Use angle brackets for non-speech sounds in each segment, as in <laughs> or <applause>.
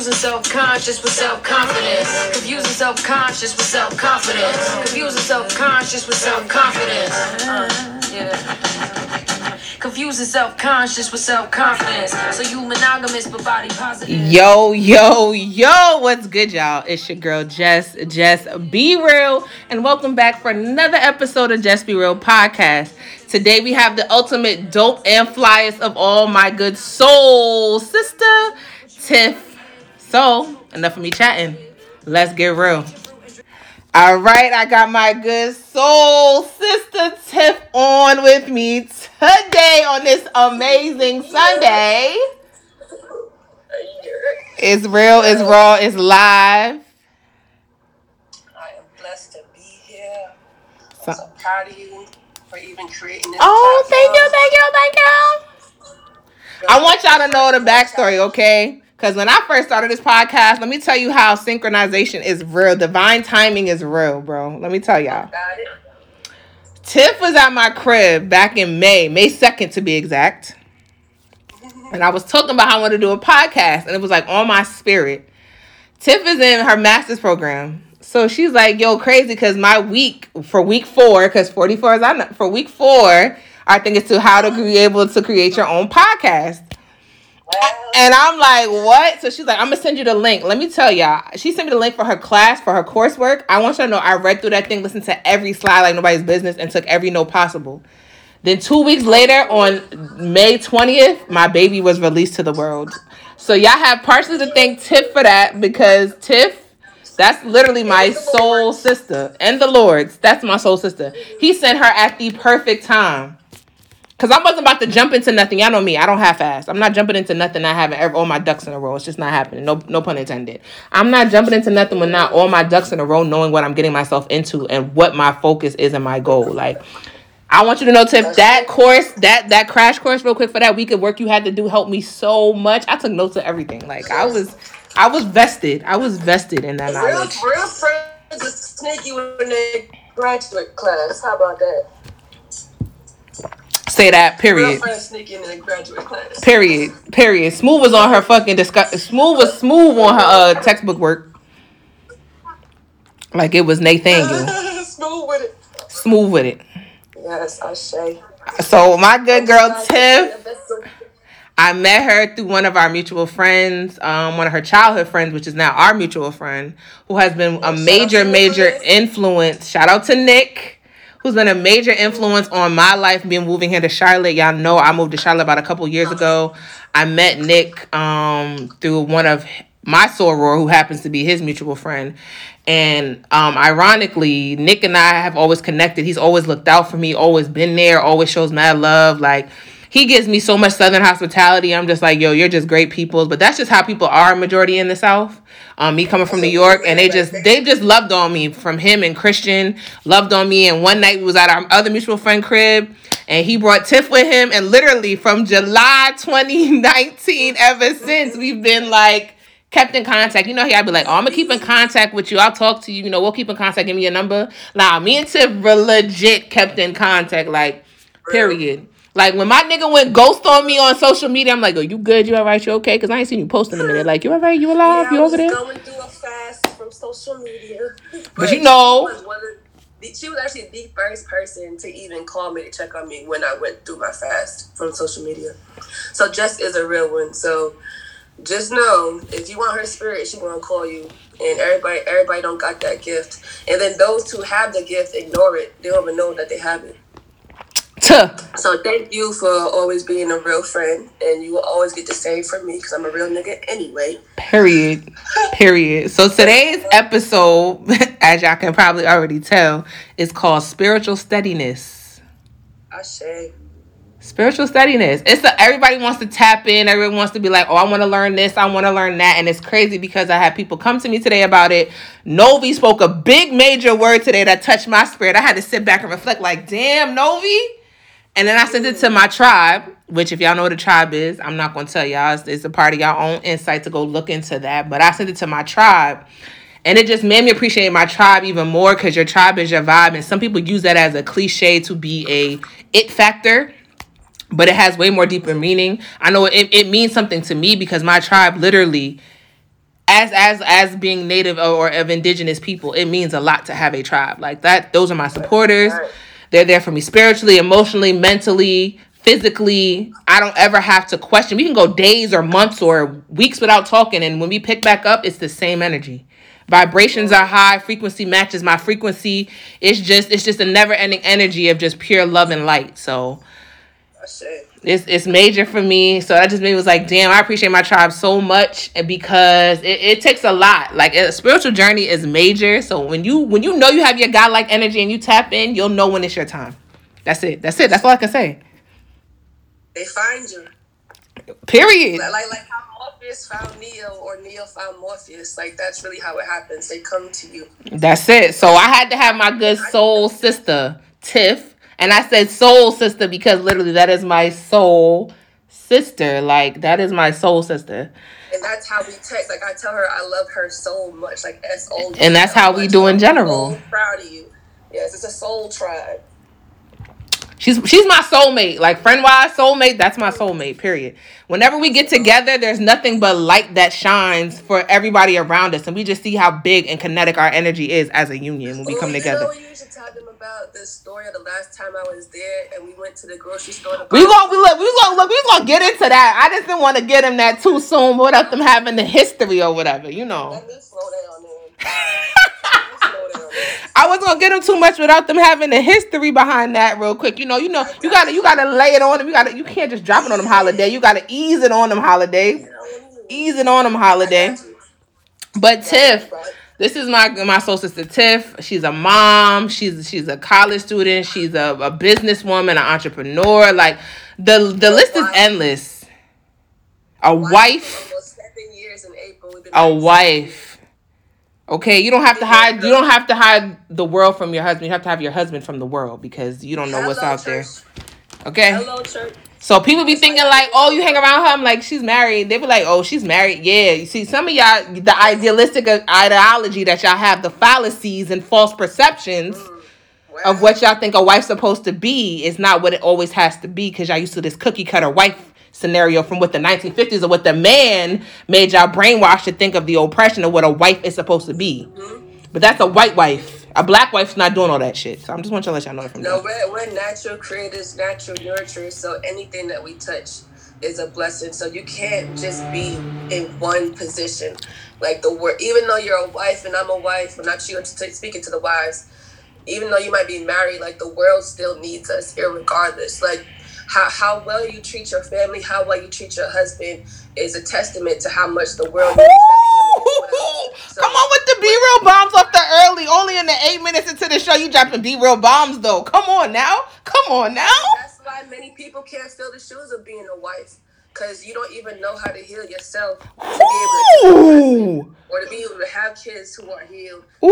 Confusing self-conscious with self-confidence. Confusing self-conscious with self-confidence. Confusing self-conscious with self-confidence. Uh. Confusing self-conscious with self-confidence. So you monogamous but body positive. Yo, yo, yo, what's good, y'all? It's your girl Jess, Jess Be Real, and welcome back for another episode of Jess Be Real podcast. Today we have the ultimate dope and flyest of all my good soul sister, Tiff. So, enough of me chatting. Let's get real. All right, I got my good soul sister Tiff on with me today on this amazing Sunday. It's real, it's raw, it's live. I am blessed to be here. I'm so proud of you for even creating this. Oh, thank you, thank you, thank you. I want y'all to know the backstory, okay? Because when I first started this podcast, let me tell you how synchronization is real. Divine timing is real, bro. Let me tell y'all. Tiff was at my crib back in May, May 2nd to be exact. And I was talking about how I wanted to do a podcast, and it was like on my spirit. Tiff is in her master's program. So she's like, yo, crazy, because my week for week four, because 44 is on for week four, I think it's to how to be able to create your own podcast. And I'm like, what? So she's like, I'm gonna send you the link. Let me tell y'all. She sent me the link for her class, for her coursework. I want you to know I read through that thing, listened to every slide like nobody's business, and took every note possible. Then two weeks later, on May 20th, my baby was released to the world. So y'all have partially to thank Tiff for that because Tiff, that's literally my soul sister. And the Lord's. That's my soul sister. He sent her at the perfect time. Cause I wasn't about to jump into nothing. Y'all know me. I don't half ass. I'm not jumping into nothing. I haven't ever all my ducks in a row. It's just not happening. No, no pun intended. I'm not jumping into nothing with not all my ducks in a row, knowing what I'm getting myself into and what my focus is and my goal. Like, I want you to know, Tip, that course, that that crash course, real quick for that week of work you had to do helped me so much. I took notes of everything. Like, I was, I was vested. I was vested in that Real, knowledge. real friends is sneaky when they graduate class. How about that? Say that. Period. friends sneaking in the graduate class. Period. Period. Smooth was on her fucking discuss. Smooth was smooth on her uh textbook work. Like it was Nathaniel. <laughs> Smooth with it. Smooth with it. Yes, I say. So my good girl Tiff, I met her through one of our mutual friends, um, one of her childhood friends, which is now our mutual friend, who has been a major, major influence. Shout out to Nick, who's been a major influence on my life being moving here to Charlotte. Y'all know I moved to Charlotte about a couple years ago. I met Nick um, through one of my soror, who happens to be his mutual friend. And um, ironically, Nick and I have always connected. He's always looked out for me, always been there, always shows mad love. Like he gives me so much southern hospitality. I'm just like, yo, you're just great people. But that's just how people are majority in the South. Um, me coming from New York, and they just they just loved on me from him and Christian loved on me. And one night we was at our other mutual friend crib, and he brought Tiff with him. And literally from July <laughs> 2019, ever since we've been like kept in contact. You know, he I'd be like, oh, I'm gonna keep in contact with you. I'll talk to you. You know, we'll keep in contact. Give me your number. Nah, me and Tiff were legit kept in contact. Like, period. Like when my nigga went ghost on me on social media, I'm like, oh, you good? You alright? You okay? Cause I ain't seen you post in a minute. Like, you alright? You alive? Yeah, you I over was there? going through a fast from social media. But you know- she was, one of the, she was actually the first person to even call me to check on me when I went through my fast from social media. So Jess is a real one. So just know if you want her spirit, she gonna call you. And everybody, everybody don't got that gift. And then those who have the gift ignore it. They don't even know that they have it. So thank you for always being a real friend, and you will always get the same from me because I'm a real nigga anyway. Period. <laughs> Period. So today's episode, <laughs> as y'all can probably already tell, is called Spiritual Steadiness. I say. Spiritual steadiness. It's a, everybody wants to tap in. Everyone wants to be like, oh, I want to learn this. I want to learn that. And it's crazy because I had people come to me today about it. Novi spoke a big major word today that touched my spirit. I had to sit back and reflect, like, damn, Novi. And then I sent it to my tribe, which if y'all know what a tribe is, I'm not gonna tell y'all. It's, it's a part of y'all own insight to go look into that. But I sent it to my tribe. And it just made me appreciate my tribe even more because your tribe is your vibe. And some people use that as a cliche to be a it factor but it has way more deeper meaning. I know it, it means something to me because my tribe literally as as as being native or, or of indigenous people, it means a lot to have a tribe like that. Those are my supporters. They're there for me spiritually, emotionally, mentally, physically. I don't ever have to question. We can go days or months or weeks without talking, and when we pick back up, it's the same energy. Vibrations are high, frequency matches my frequency. It's just it's just a never ending energy of just pure love and light. So That's it. It's it's major for me. So that just made me was like, damn, I appreciate my tribe so much, and because it, it takes a lot. Like a spiritual journey is major. So when you when you know you have your God like energy and you tap in, you'll know when it's your time. That's it. That's it. That's all I can say. They find you. Period. Like, like like how Morpheus found Neo or Neo found Morpheus. Like that's really how it happens. They come to you. That's it. So I had to have my good soul sister, Tiff. And I said soul sister because literally that is my soul sister. Like that is my soul sister. And that's how we text. Like I tell her I love her so much. Like S O And that's how we do in general. So proud of you. Yes, it's a soul tribe. She's she's my soulmate. Like friend wise, soulmate, that's my soulmate, period. Whenever we get together, there's nothing but light that shines for everybody around us. And we just see how big and kinetic our energy is as a union when we Ooh, come oh, together. know you should tell them about the story of the last time I was there and we went to the grocery store. To We gonna we look we gonna look we gonna get into that. I just didn't want to get him that too soon without them having the history or whatever, you know. Let me slow down. Let me slow down, man. I wasn't gonna get them too much without them having the history behind that real quick. You know, you know, you gotta you gotta lay it on them. You gotta you can't just drop it on them holiday. You gotta ease it on them holiday. Ease it on them holiday. I got you. But Tiff, this is my my soul sister Tiff. She's a mom. She's she's a college student. She's a, a businesswoman, an entrepreneur. Like the the list is endless. A wife, Almost seven years in April. We've been a wife. Okay, you don't have to hide. You don't have to hide the world from your husband. You have to have your husband from the world because you don't know what's Hello, out there. Okay. Hello, church. So people be thinking like, oh, you hang around her. I'm like, she's married. They be like, oh, she's married. Yeah. You see, some of y'all, the idealistic ideology that y'all have, the fallacies and false perceptions Wow. of what y'all think a wife's supposed to be is not what it always has to be. Because y'all used to this cookie cutter wife scenario from what the 1950s or what the man made y'all brainwashed to think of the oppression of what a wife is supposed to be. Mm-hmm. But that's a white wife. A black wife's not doing all that shit. So I'm just want to let y'all know that from No, we're, we're natural creators, natural nurturers. So anything that we touch is a blessing. So you can't just be in one position. Like the word, even though you're a wife and I'm a wife, I'm not you speaking to the wives. Even though you might be married, like the world still needs us, irregardless. Like how how well you treat your family, how well you treat your husband is a testament to how much the world needs that. So- Come on with the B real bombs off the early. Only in the eight minutes into the show, you dropping B real bombs though. Come on now. Come on now. That's why many people can't fill the shoes of being a wife. Because you don't even know how to heal yourself to be able to heal your husband, Ooh. or to be able to have kids who are healed. Ooh.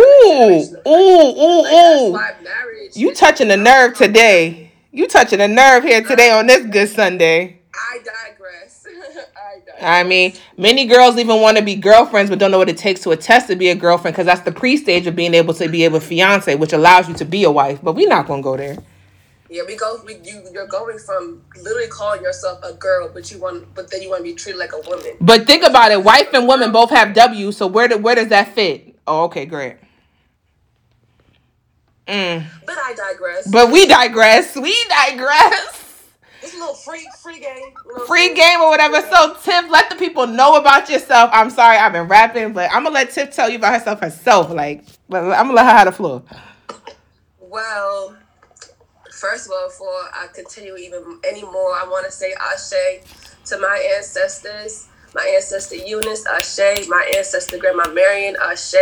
Ooh. Ooh. Like, Ooh. You touching a nerve today. You touching a nerve here today on this good Sunday. I digress. <laughs> I digress. I mean, many girls even want to be girlfriends, but don't know what it takes to attest to be a girlfriend because that's the pre-stage of being able to be able fiance, which allows you to be a wife. But we're not gonna go there. yeah, we go. We, you, you're going from literally calling yourself a girl, but you want, but then you want to be treated like a woman. But think about it: wife and woman both have W. So where do, where does that fit? Oh, okay, great. Mm. But I digress. But we digress. We digress. it's a little free, free game. Free game or whatever. So Tiff, let the people know about yourself. I'm sorry, I've been rapping, but I'm gonna let Tiff tell you about herself herself. Like, but I'm gonna let her have the floor. Well, first of all, before I continue even anymore, I want to say Ashe to my ancestors, my ancestor Eunice, Ashe, my ancestor Grandma Marion, Ashe,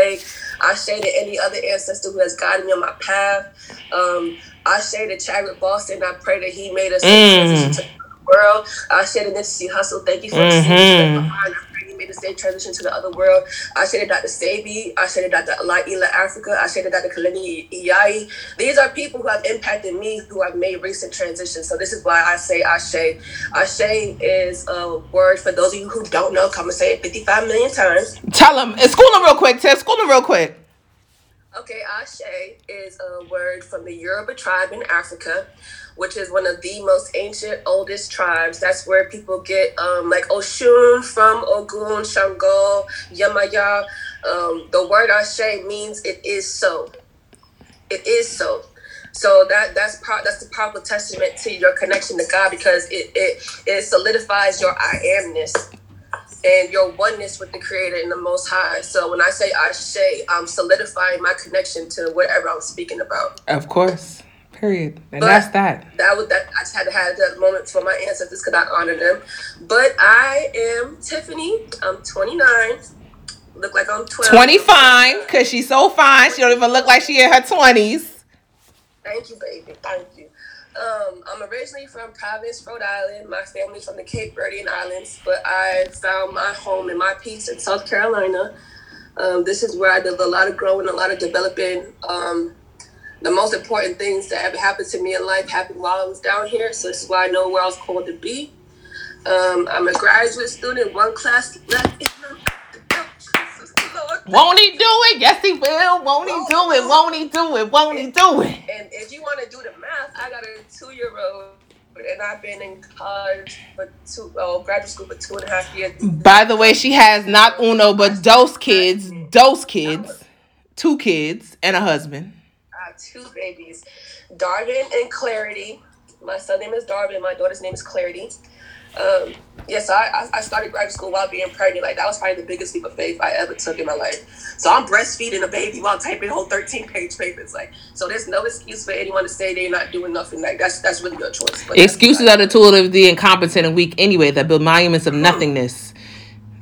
Ashe to any other ancestor who has guided me on my path. Um, Ashe to Chadwick Boseman, I pray that he made us Mm. transition to the world. Ashe to Nipsey Hussle, thank you for the Behind. I pray he made a safe transition to the other world. Ashe to Dr. Sebi, Ashe to Dr. Llaila Afrika, Ashe to Dr. Kalini Iyai. These are people who have impacted me, who have made recent transitions. So this is why I say Ashe. Ashe is a word for those of you who don't know. Come and say it 55 million times. Tell them. School them real quick, Tiff. School them real quick. Okay, Ashe is a word from the Yoruba tribe in Africa, which is one of the most ancient, oldest tribes. That's where people get um, like Oshun from Ogun, Shango, Yamaya. Um, the word Ashe means it is so. It is so. So that that's part that's the powerful testament to your connection to God because it it, it solidifies your I amness and your oneness with the creator and the most high. So when I say say, I'm solidifying my connection to whatever I'm speaking about. Of course. Period. And But that's that. That was that I just had to have that moment for my ancestors because I honor them. But I am Tiffany. I'm 29. Look like I'm 12. 20 fine, because she's so fine. She don't even look like she in her 20s. Thank you, baby. Thank you. Um, I'm originally from Providence, Rhode Island. My family's from the Cape Verdean Islands, but I found my home and my peace in South Carolina. Um, this is where I did a lot of growing, a lot of developing. Um, the most important things that ever happened to me in life happened while I was down here, so this is why I know where I was called to be. Um, I'm a graduate student, one class left. in the- Lord. Won't he do it? Yes, he will. Won't he do it? Won't he do it? Won't he do it? And if you want to do the math, I got a two year old, and I've been in college for two, oh, graduate school for two and a half years. By the way, she has not uno, but dos kids, dos kids, two kids, and a husband. Have two babies, Darvin and Clarity. My son name is Darvin. My daughter's name is Clarity. Um, yes, I, I I started graduate school while being pregnant. Like that was probably the biggest leap of faith I ever took in my life. So I'm breastfeeding a baby while typing whole 13 page papers. Like so, there's no excuse for anyone to say they're not doing nothing. Like that's that's really your choice. But Excuses are the tool of the incompetent and weak anyway that build monuments of nothingness.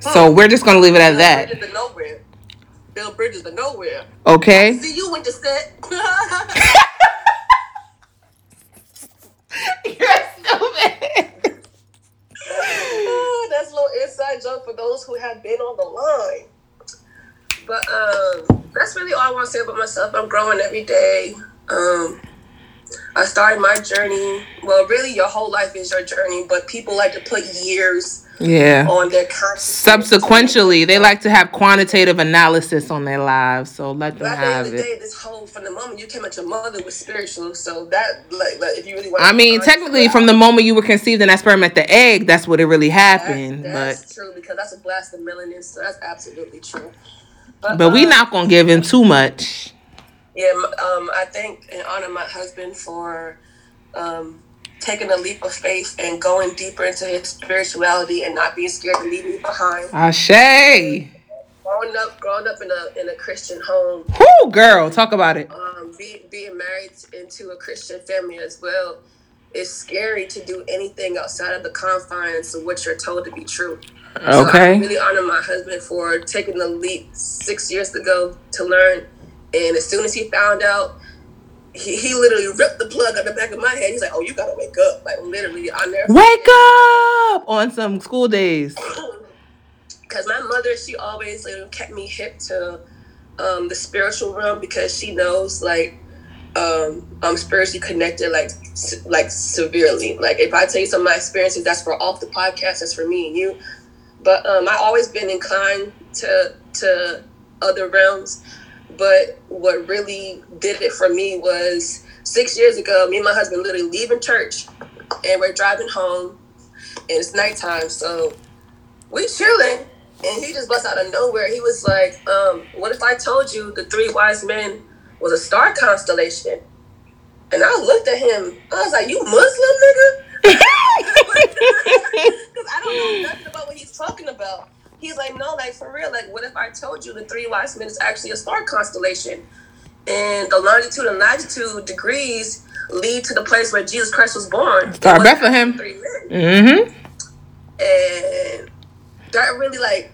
So we're just gonna leave it at that. Bridges to nowhere. Bill Bridges to nowhere. Okay? See you went to set. <laughs> <laughs> You're stupid. That's a little inside joke for those who have been on the line. But um, that's really all I want to say about myself. I'm growing every day. Um, I started my journey. Well, really, your whole life is your journey, but people like to put years Yeah. on their. Subsequently, they like to have quantitative analysis on their lives, so let them But at the end have of the it. day, this whole from the moment you came at your mother was spiritual. So that, like, like if you really want, I mean, technically, from the moment you were conceived in that sperm at the egg, that's what it really happened. that's, But true because that's a blast of melanin. So that's absolutely true. But, but we um, not gonna give him too much. Yeah, um, I think and honor of my husband for um, taking a leap of faith and going deeper into his spirituality and not being scared to leave me behind. Ashe. Growing up, growing up in a in a Christian home, Whoo, girl, talk about it. um, be, being married into a Christian family as well, it's scary to do anything outside of the confines of what you're told to be true. So I Okay. really honor my husband for taking the leap six years ago to learn. And as soon as he found out, he, he literally ripped the plug out the back of my head. He's like, "Oh, you gotta wake up!" Like literally, I never Wake up on some school days. <clears throat> because my mother, she always like, kept me hip to um, the spiritual realm because she knows like um, I'm spiritually connected, like se- like severely. Like if I tell you some of my experiences, that's for off the podcast. That's for me and you. But um, I always been inclined to to other realms. But what really did it for me was six years ago. Me and my husband literally leaving church, and we're driving home, and it's nighttime. So we chilling, and he just busts out of nowhere. He was like, um, "What if I told you the three wise men was a star constellation?" And I looked at him. I was like, "You Muslim nigga?" <laughs> Because <laughs> I don't know nothing about what he's talking about. He's like, "No, like for real. Like, what if I told you the three wise men is actually a star constellation, and the longitude and latitude degrees lead to the place where Jesus Christ was born." Star Bethlehem. Three men Mm-hmm. and that really like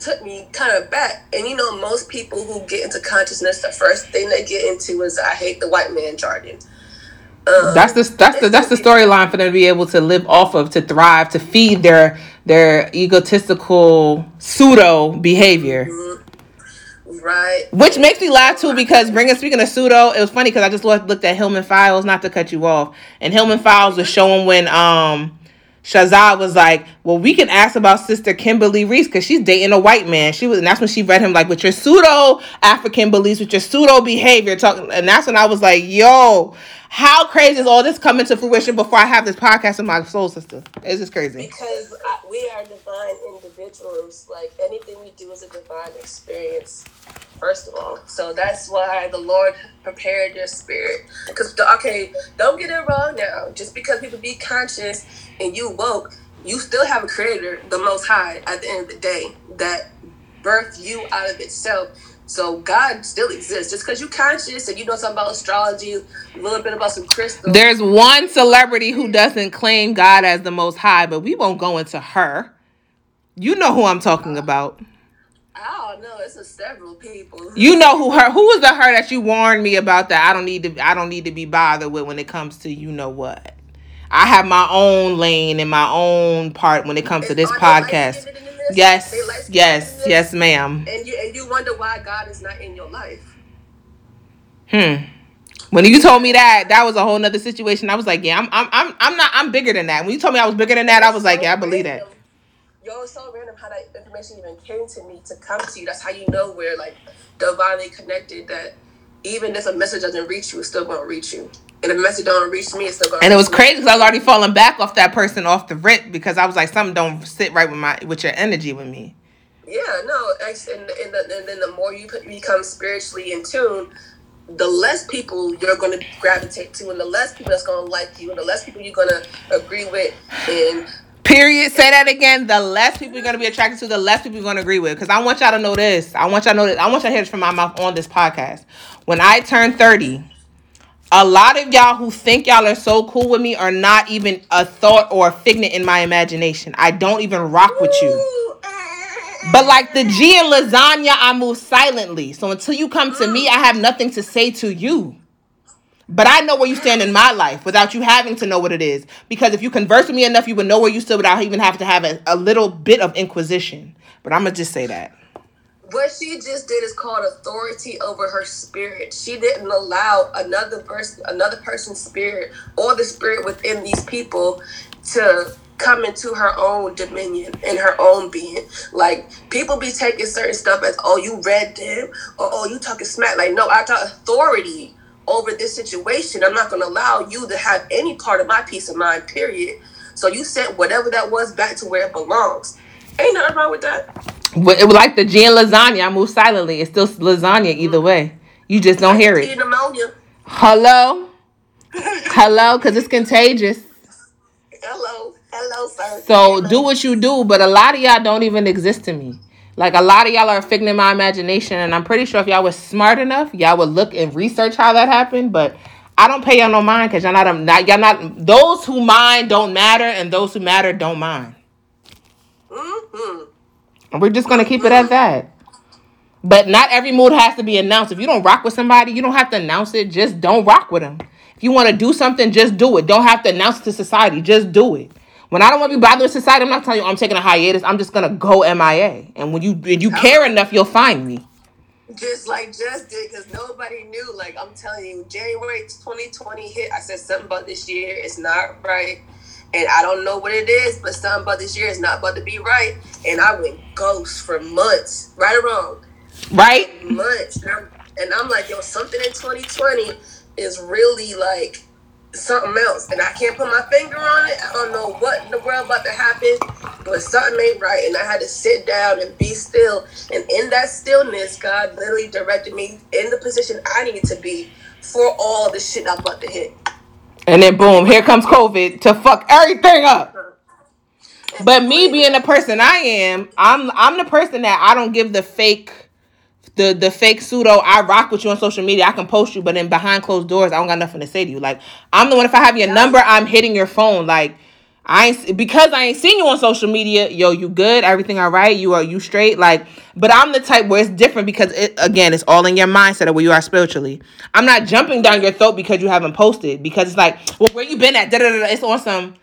took me kind of back. And you know, most people who get into consciousness, the first thing they get into is "I hate the white man" jargon. That's the that's the that's the storyline for them to be able to live off of, to thrive, to feed their their egotistical pseudo behavior. right. Which makes me laugh too because bringing speaking of pseudo, it was funny because I just looked, looked at Hillman Files, not to cut you off, and Hillman Files was showing when um Shazad was like, "Well, we can ask about Sister Kimberly Reese because she's dating a white man." She was, and that's when she read him like, "With your pseudo African beliefs, with your pseudo behavior, talking." And that's when I was like, "Yo, how crazy is all this coming to fruition before I have this podcast with my soul sister? It's just crazy." Because uh, we are divine individuals. Like anything we do is a divine experience. First of all, so that's why the Lord prepared your spirit. Because okay, don't get it wrong now. Just because people be conscious and you woke, you still have a creator, the most high, at the end of the day, that birthed you out of itself. So God still exists. Just because you conscious and you know something about astrology, a little bit about some crystals. There's one celebrity who doesn't claim God as the most high, but we won't go into her. You know who I'm talking about. I don't know. It's a several people. You know who her who was the her that you warned me about that I don't need to I don't need to be bothered with when it comes to you know what. I have my own lane and my own part when it comes to this Are they light podcast. this? Yes, They light skinned yes, yes, ma'am. And you and you wonder why God is not in your life. Hmm. When you told me that, that was a whole nother situation. I was like, yeah, I'm, I'm, I'm, I'm not, I'm bigger than that. When you told me I was bigger than that, I was like, yeah, I believe that. Yo, it's so random how that information even came to me to come to you. That's how you know we're like divinely connected. That even if a message doesn't reach you, it's still gonna reach you. And if a message don't reach me, it's still gonna. And it was crazy because I was already falling back off that person off the rip because I was like, something don't sit right with my, with your energy with me. Yeah, no, and and, the, and then the more you become spiritually in tune, the less people you're going to gravitate to, and the less people that's going to like you, and the less people you're going to agree with. And Period. Say that again. The less people you're gonna be attracted to, the less people you're gonna agree with. Because I want y'all to know this. I want y'all to know this. I want y'all to hear this from my mouth on this podcast. When I turn 30, a lot of y'all who think y'all are so cool with me are not even a thought or a figment in my imagination. I don't even rock with you. But like the G in lasagna, I move silently. So until you come to me, I have nothing to say to you. But I know where you stand in my life without you having to know what it is. Because if you converse with me enough, you would know where you stood without even having to have a, a little bit of inquisition. But I'm gonna just say that. what she just did is called authority over her spirit. She didn't allow another person, another person's spirit, or the spirit within these people to come into her own dominion and her own being. Like people be taking certain stuff as, oh, you read them, or oh, you talking smack. Like, no, I got authority over this situation. I'm not gonna allow you to have any part of my peace of mind, period. So you sent whatever that was back to where it belongs. Ain't nothing wrong with that. But it was like the G in lasagna, I move silently. It's still lasagna mm-hmm. either way. You just don't hear it. Pneumonia. Hello? <laughs> Hello? Because it's contagious. Hello, hello, sir. So do what you do, but a lot of y'all don't even exist to me. Like a lot of y'all are figment my imagination, and I'm pretty sure if y'all was smart enough, y'all would look and research how that happened. But I don't pay y'all no mind because y'all not, not y'all not those who mind don't matter, and those who matter don't mind. hmm And we're just gonna keep it at that. But not every mood has to be announced. If you don't rock with somebody, you don't have to announce it. Just don't rock with them. If you want to do something, just do it. Don't have to announce it to society. Just do it. When I don't want to be bothered with society, I'm not telling you I'm taking a hiatus. I'm just gonna go MIA. And when you you care enough, you'll find me. Just like Just did, because nobody knew. Like I'm telling you, January 2020 hit. I said something about this year is not right, and I don't know what it is, but something about this year is not about to be right. And I went ghost for months, right or wrong, Right? months. And I'm, and I'm like, yo, something in 2020 is really like something else, and I can't put my finger on it. I don't know what in the world about to happen, but something ain't right, and I had to sit down and be still. And in that stillness, God literally directed me in the position I needed to be for all the shit I'm about to hit. And then boom, here comes COVID to fuck everything up. But me being the person I am, I'm I'm the person that I don't give the fake the the fake pseudo I rock with you on social media. I can post you, but then behind closed doors, I don't got nothing to say to you. Like I'm the one if I have your number, I'm hitting your phone. Like I ain't because I ain't seen you on social media, yo, you good? Everything all right? You are you straight? Like, but I'm the type where it's different because it again, it's all in your mindset of where you are spiritually. I'm not jumping down your throat because you haven't posted because it's like, well, where you been at? Da, da, da. It's awesome.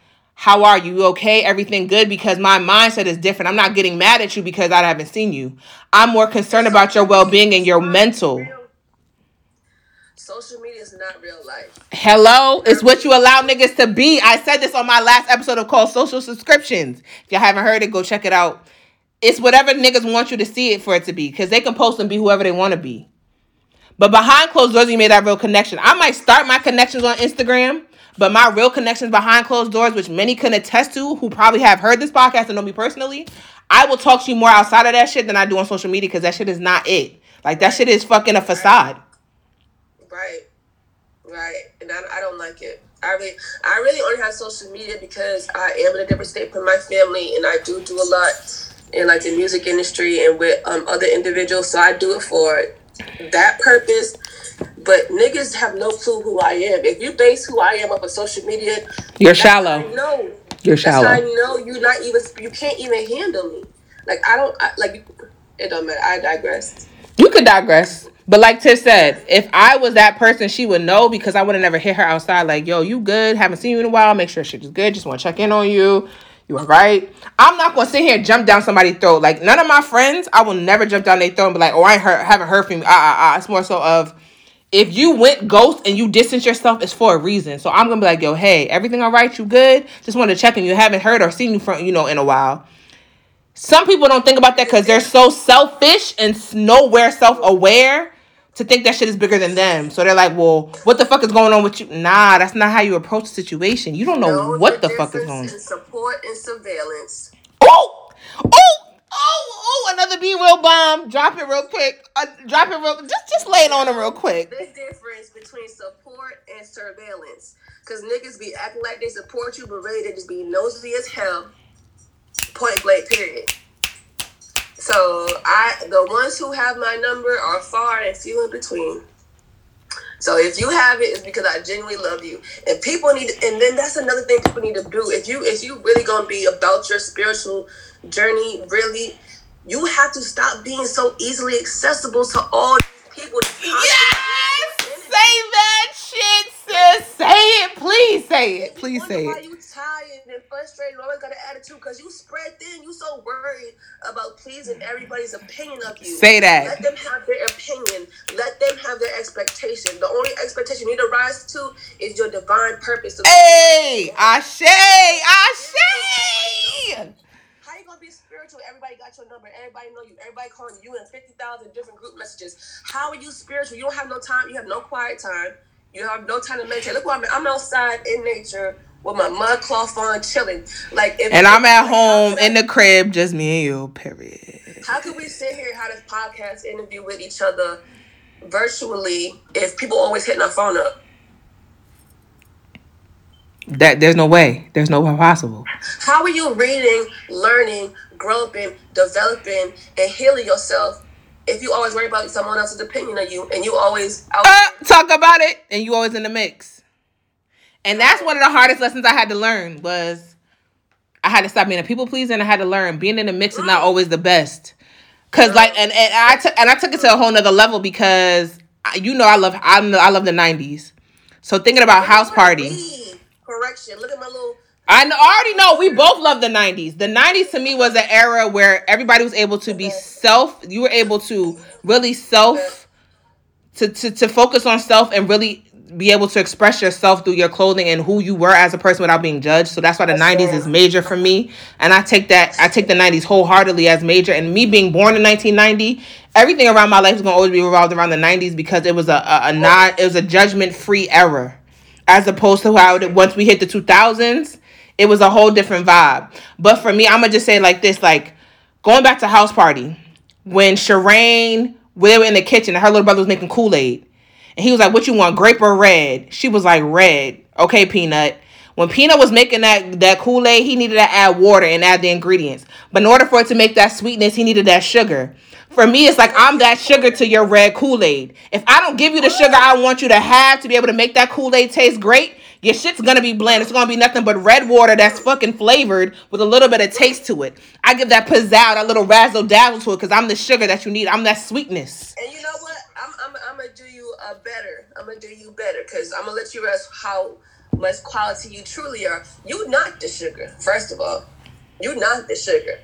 How are you? You okay? Everything good? Because my mindset is different. I'm not getting mad at you because I haven't seen you. I'm more concerned about your well being and your mental. social media is not real life. Hello, it's what you allow niggas to be. I said this on my last episode of called Social Subscriptions. If y'all haven't heard it, go check it out. It's whatever niggas want you to see it for it to be, because they can post and be whoever they want to be. But behind closed doors, you made that real connection. I might start my connections on Instagram, but my real connections behind closed doors, which many can attest to, who probably have heard this podcast and know me personally, I will talk to you more outside of that shit than I do on social media because that shit is not it. Like that shit is fucking a facade. Right, right, and I, I don't like it. I really, I really only have social media because I am in a different state from my family, and I do do a lot in like the music industry and with um, other individuals. So I do it for that purpose. But niggas have no clue who I am. If you base who I am off of social media, You're shallow. No, You're shallow. I know you're not even. You can't even handle me. Like I don't I, like. It don't matter. I digress. You could digress. But like Tiff said, if I was that person, she would know because I would have never hit her outside like, yo, you good? Haven't seen you in a while. Make sure shit is good. Just want to check in on you. You all right? I'm not gonna sit here and jump down somebody's throat. Like none of my friends, I will never jump down their throat and be like, oh, I ain't heard, haven't heard from you. Ah, ah, ah. It's more so of if you went ghost and you distance yourself, it's for a reason. So I'm gonna be like, yo, hey, everything all right? You good? Just want to check in. You haven't heard or seen you from, you know, in a while. Some people don't think about that because they're so selfish and nowhere self aware to think that shit is bigger than them. So they're like, well, what the fuck is going on with you? Nah, that's not how you approach the situation. You don't know Know what the fuck is going on. support and surveillance. Oh, oh, oh, oh, another B real bomb. Drop it real quick. Uh, drop it real Just, just lay it on him real quick. The difference between support and surveillance. Because niggas be acting like they support you, but really they just be nosy as hell. Point blank, period. So I, the ones who have my number are far and few in between. So if you have it, it's because I genuinely love you. And people need, and then that's another thing people need to do. If you, if you really gonna be about your spiritual journey, really, you have to stop being so easily accessible to all these people. Yes! Say that shit, sis. Say it. Please say it. Please say Why it. you tired and frustrated always got an attitude because you spread thin. You so worried about pleasing everybody's opinion of you. Say that. Let them have their opinion. Let them have their expectation. The only expectation you need to rise to is your divine purpose. To Hey, Ashe, Ashe. How you gonna be spiritual? Everybody got your number. Everybody know you. Everybody calling you in fifty thousand different group messages. How are you spiritual? You don't have no time. You have no quiet time. You have no time to meditate. Look what I'm. I'm outside in nature with my mud cloth on, chilling. Like if And I'm at home in the crib, just me and you. Period. How could we sit here and have this podcast interview with each other virtually if people always hitting our phone up? That there's no way. There's no way possible. How are you reading, learning, growing, developing, and healing yourself if you always worry about someone else's opinion of you and you always out Uh, talk about it, and you always in the mix. And that's one of the hardest lessons I had to learn was I had to stop being a people pleaser, and I had to learn being in the mix is not always the best. Cause like, and, and I took and I took it to a whole nother level because I- you know I love I I love the '90s. So thinking about house party. Correction. Look at my little. I already know we both love the 90s. The 90s to me was an era where everybody was able to be self, you were able to really self to, to to focus on self and really be able to express yourself through your clothing and who you were as a person without being judged. So that's why the 90s is major for me. And I take that I take the 90s wholeheartedly as major and me being born in 1990, everything around my life is going to always be revolved around the 90s because it was a a, a not it was a judgment-free era as opposed to how it, once we hit the 2000s it was a whole different vibe. But for me i'm gonna just say like this like going back to house party when Shireen, we were in the kitchen and her little brother was making kool-aid and he was like what you want grape or red? She was like red. Okay peanut. When peanut was making that that kool-aid he needed to add water and add the ingredients. But in order for it to make that sweetness he needed that sugar. For me, it's like I'm that sugar to your red Kool Aid. If I don't give you the sugar I want you to have to be able to make that Kool Aid taste great, your shit's gonna be bland. It's gonna be nothing but red water that's fucking flavored with a little bit of taste to it. I give that pizzazz, that little razzle dazzle to it, because I'm the sugar that you need. I'm that sweetness. And you know what? I'm, I'm, I'm gonna do you uh, better. I'm gonna do you better because I'm gonna let you rest how much quality you truly are. You not the sugar. First of all, you not the sugar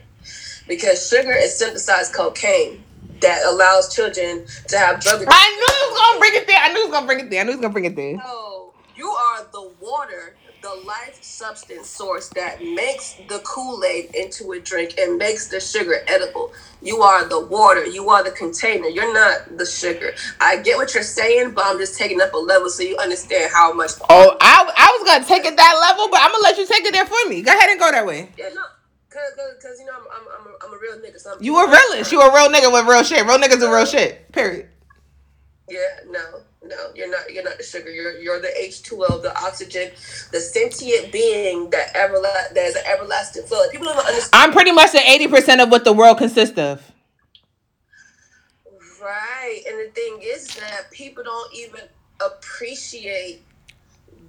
because sugar is synthesized cocaine. that allows children to have drug addiction. I knew he was gonna bring it there. I knew he was gonna bring it there. I knew he was gonna bring it there. So you are the water, the life substance source that makes the Kool Aid into a drink and makes the sugar edible. You are the water. You are the container. You're not the sugar. I get what you're saying, but I'm just taking up a level so you understand how much. Oh, I, I was gonna take it that level, but I'm gonna let you take it there for me. Go ahead and go that way. Yeah, no. Cause, cause, 'cause, you know I'm, I'm, I'm, a, I'm a real nigga. So I'm You a realist. You a real nigga with real shit. Real niggas do real shit. Period. Yeah, no, no, you're not. You're not the sugar. You're you're the H two O, the oxygen, the sentient being that everla- that is an everlasting flow. Like, people don't understand. I'm pretty much the 80% of what the world consists of. Right, and the thing is that people don't even appreciate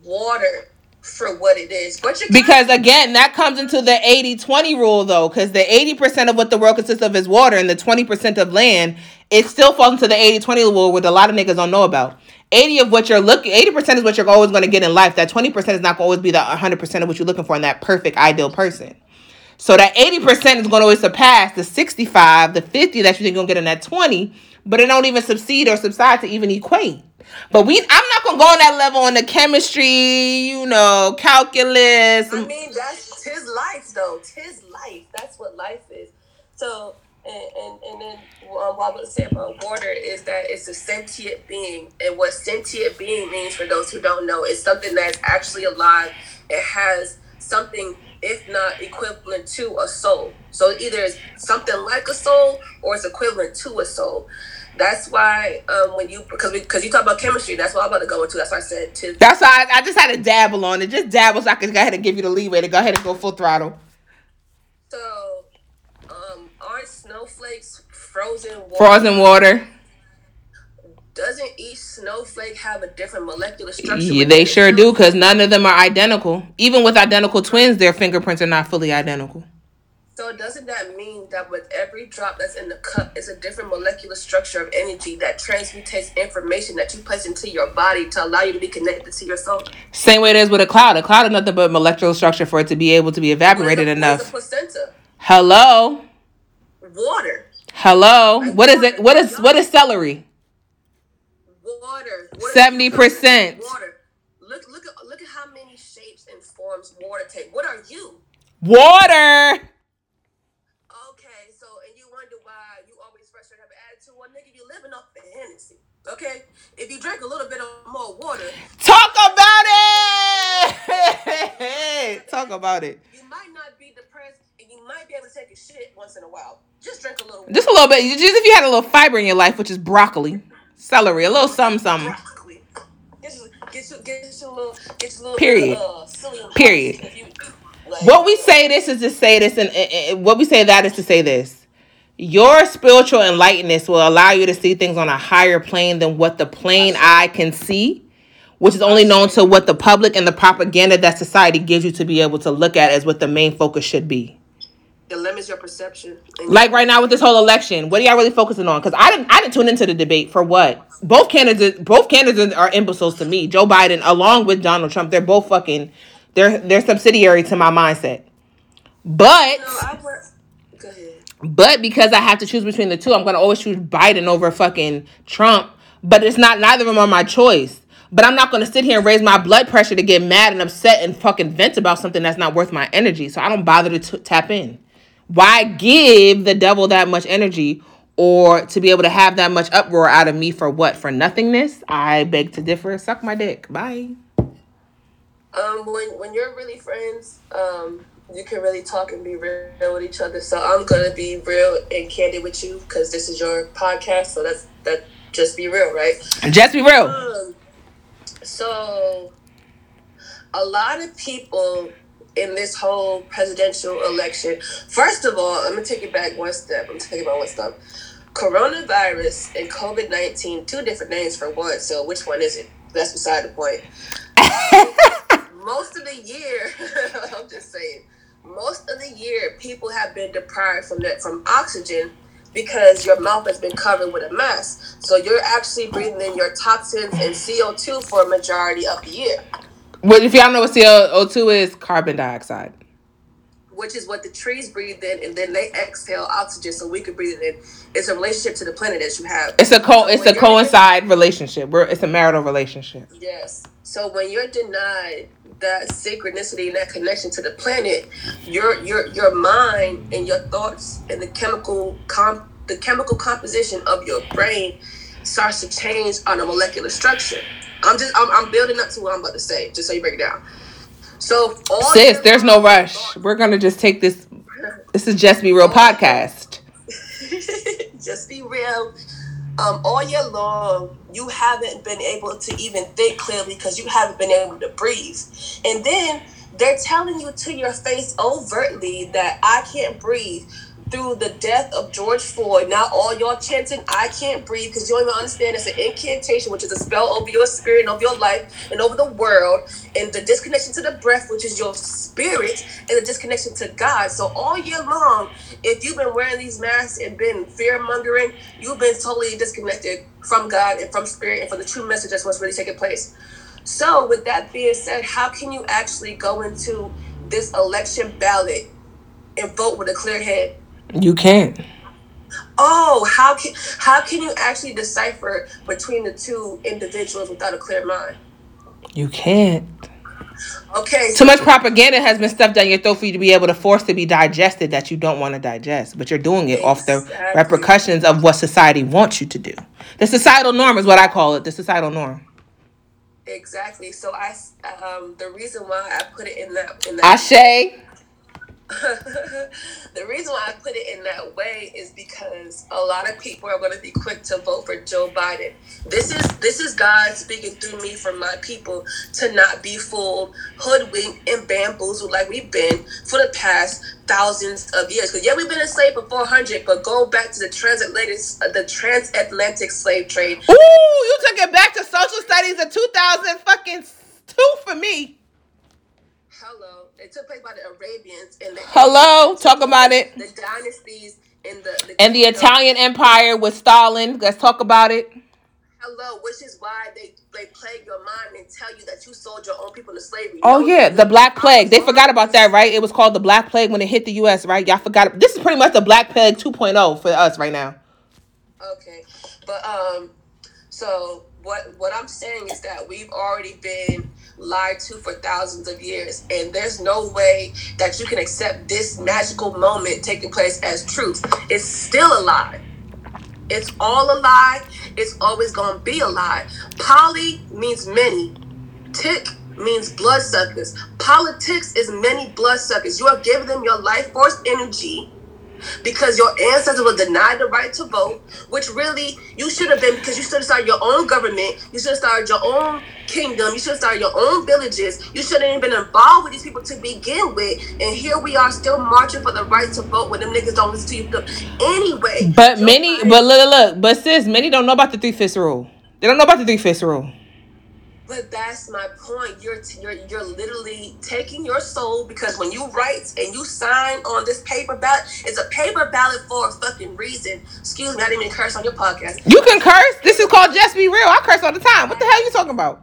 water for what it is. But Because again, that comes into the 80-20 rule though, because the 80% of what the world consists of is water and the 20% of land, it still falls into the 80-20 rule, which a lot of niggas don't know about. 80 of what you're looking 80% is what you're always going to get in life. That 20% is not going to always be the 100% of what you're looking for in that perfect ideal person. So that 80% is going to always surpass the 65, the 50 that you think you're going to get in that 20, but it don't even succeed or subside to even equate. But we I'm not going to go on that level on the chemistry, you know, calculus. I mean, that's his life, though. His life. That's what life is. So, and and, and then um, what I would say about water is that it's a sentient being, and what sentient being means for those who don't know is something that's actually alive. It has something, if not equivalent to a soul. So either it's something like a soul or it's equivalent to a soul. That's why um, when you because because you talk about chemistry, that's what I'm about to go into. That's why I said to That's why I, I just had to dabble on it. Just dabble so I can go ahead and give you the leeway to go ahead and go full throttle. So, snowflakes frozen water? Frozen water. Doesn't each snowflake have a different molecular structure? Yeah, they sure do, because none of them are identical. Even with identical twins, their fingerprints are not fully identical. So doesn't that mean that with every drop that's in the cup, it's a different molecular structure of energy that transmutes information that you place into your body to allow you to be connected to your soul? Same way it is with a cloud. A cloud is nothing but molecular structure for it to be able to be evaporated the- enough. placenta? Hello, Water. hello. What is it? What is what is celery? Water. 70%. Water. Look, look at look at how many shapes and forms water take. What are you? Water. Okay, so and you wonder why you always frustrated have an attitude. Well, nigga, you living off the Hennessy. Okay, if you drink a little bit of more water, Talk about it. <laughs> Talk about it. you might not be depressed, and you might be able to take a shit once in a while. Just drink a little. Just a little bit. Just if you had a little fiber in your life, which is broccoli, celery, a little something, something. broccoli. Get you, get you, get you a little, get you a little. Period. Bit of, uh, Period. you- like- What we say this is to say this, and, and- and what we say that is to say this. Your spiritual enlightenment will allow you to see things on a higher plane than what the plain eye can see, which is only known to what the public and the propaganda that society gives you to be able to look at as what the main focus should be. It limits your perception. Like right now with this whole election, what are y'all really focusing on? Because I didn't, I didn't tune into the debate for what. Both candidates, both candidates are imbeciles to me. Joe Biden, along with Donald Trump, they're both fucking, they're they're subsidiary to my mindset. But No, I work. Go ahead. but because I have to choose between the two, I'm gonna always choose Biden over fucking Trump. But it's not neither of them are my choice. But I'm not gonna sit here and raise my blood pressure to get mad and upset and fucking vent about something that's not worth my energy. So I don't bother to t- tap in. Why give the devil that much energy or to be able to have that much uproar out of me for what? For nothingness? I beg to differ. Suck my dick. Bye. Um, when when you're really friends, um, you can really talk and be real with each other. So I'm gonna be real and candid with you because this is your podcast. So that's that. Just be real, right? Just be real. Um, so a lot of people in this whole presidential election. First of all, I'm gonna take it back one step. I'm it back one step. Coronavirus and COVID nineteen, two different names for one. So which one is it? That's beside the point. <laughs> most of the year, <laughs> I'm just saying, most of the year, people have been deprived from that from oxygen because your mouth has been covered with a mask. So you're actually breathing in your toxins and CO2 for a majority of the year. Well, if y'all know what CO2 is, carbon dioxide. which is what the trees breathe in, and then they exhale oxygen so we can breathe it in. It's a relationship to the planet that you have. It's a co. So It's a coincide relationship. We're it's a marital relationship. Yes. So when you're denied that synchronicity and that connection to the planet, your your your mind and your thoughts and the chemical com the chemical composition of your brain starts to change on a molecular structure. I'm just I'm, I'm building up to what I'm about to say, just so you break it down. So all Sis, there's no thoughts- rush. We're gonna just take this. This is just be real podcast. <laughs> just be real. Um, all year long, you haven't been able to even think clearly because you haven't been able to breathe. And then they're telling you to your face overtly that I can't breathe through the death of George Floyd. Now all y'all chanting, I can't breathe because you don't even understand it's an incantation, which is a spell over your spirit and over your life and over the world. And the disconnection to the breath, which is your spirit, and the disconnection to God. So all year long, if you've been wearing these masks and been fear mongering, you've been totally disconnected from God and from spirit and from the true message that's what's really taking place. So, with that being said, how can you actually go into this election ballot and vote with a clear head? You can't. Oh, how can how can you actually decipher between the two individuals without a clear mind? You can't. Okay, Too much propaganda has been stuffed down your throat for you to be able to force to be digested that you don't want to digest, but you're doing it off the repercussions of what society wants you to do. The societal norm is what I call it. The societal norm. exactly. So I um the reason why I put it in that in that Ashe. <laughs> the reason why I put it in that way is because a lot of people are going to be quick to vote for Joe Biden. This is this is God speaking through me for my people to not be fooled, hoodwinked, and bamboozled like we've been for the past thousands of years. Because yeah, we've been enslaved for four hundred, but go back to the transatlantic the transatlantic slave trade. Ooh, you took it back to social studies in 2000 fucking two for me. Hello, it took place by the Arabians and the Hello, talk about it. the dynasties and the, the And the kingdoms. Italian Empire with Stalin. Let's talk about it. Hello, which is why they they plague your mind and tell you that you sold your own people into slavery. Oh No, yeah, the Black. Plague. They forgot about that, right? It was called the Black Plague when it hit the U.S. Right? Y'all forgot. This is pretty much the Black Plague 2.0 for us right now. Okay, but um, so what what I'm saying is that we've already been lied to for thousands of years, and there's no way that you can accept this magical moment taking place as truth. It's still a lie. It's all a lie. It's always gonna be a lie. Poly means many. Tick means bloodsuckers. Politics is many bloodsuckers. You are giving them your life force energy because your ancestors were denied the right to vote, which really you should have been because you should have started your own government. You should have started your own kingdom. You should have started your own villages. You should have even been involved with these people to begin with. And here we are still marching for the right to vote when them niggas don't listen to you. Anyway. But many, but look, look, look, but sis, many don't know about the three fifths rule. They don't know about the three fifths rule. But that's my point. You're you're you're literally taking your soul because when you write and you sign on this paper ballot, it's a paper ballot for a fucking reason. Excuse me, I didn't even curse on your podcast. You can curse. This is called just be real. I curse all the time. What the hell are you talking about?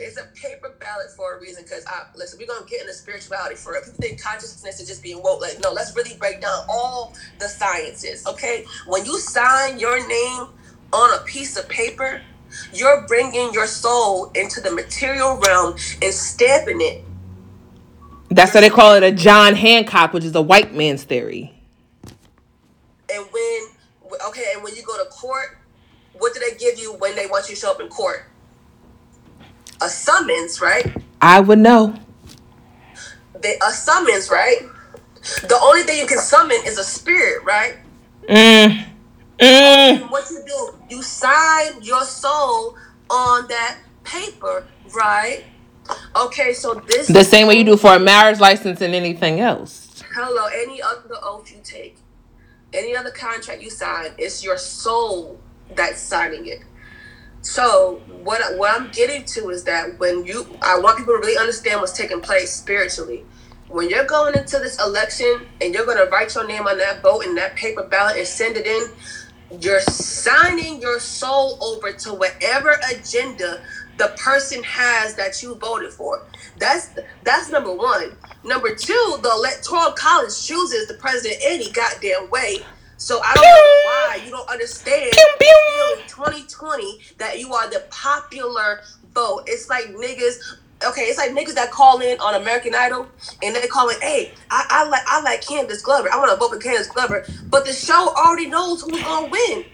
It's a paper ballot for a reason. Because I listen, we're gonna get into spirituality for it. People think consciousness is just being woke. Like, no, let's really break down all the sciences. Okay, when you sign your name on a piece of paper, you're bringing your soul into the material realm and stamping it That's why they call it a John Hancock, which is a white man's theory. And when okay, and when you go to court, what do they give you when they want you to show up in court? A summons, right? I would know. They, a summons, right? The only thing you can summon is a spirit, right? Mm. Mm. What you do, you sign your soul on that paper, right? Okay, so this The same way you do for a marriage license and anything else. hello, any other oath you take, any other contract you sign, it's your soul that's signing it. So what what I'm getting to is that when you, I want people to really understand what's taking place spiritually. When you're going into this election and you're going to write your name on that vote and that paper ballot and send it in, you're signing your soul over to whatever agenda the person has that you voted for. That's that's number one. Number two, the electoral college chooses the president any goddamn way. So I don't know why you don't understand in 2020 that you are the popular vote. It's like niggas. Okay, it's like niggas that call in on American Idol and they call it, hey, I, I like I like Candice Glover. I want to vote for Candice Glover, but the show already knows who's gonna win.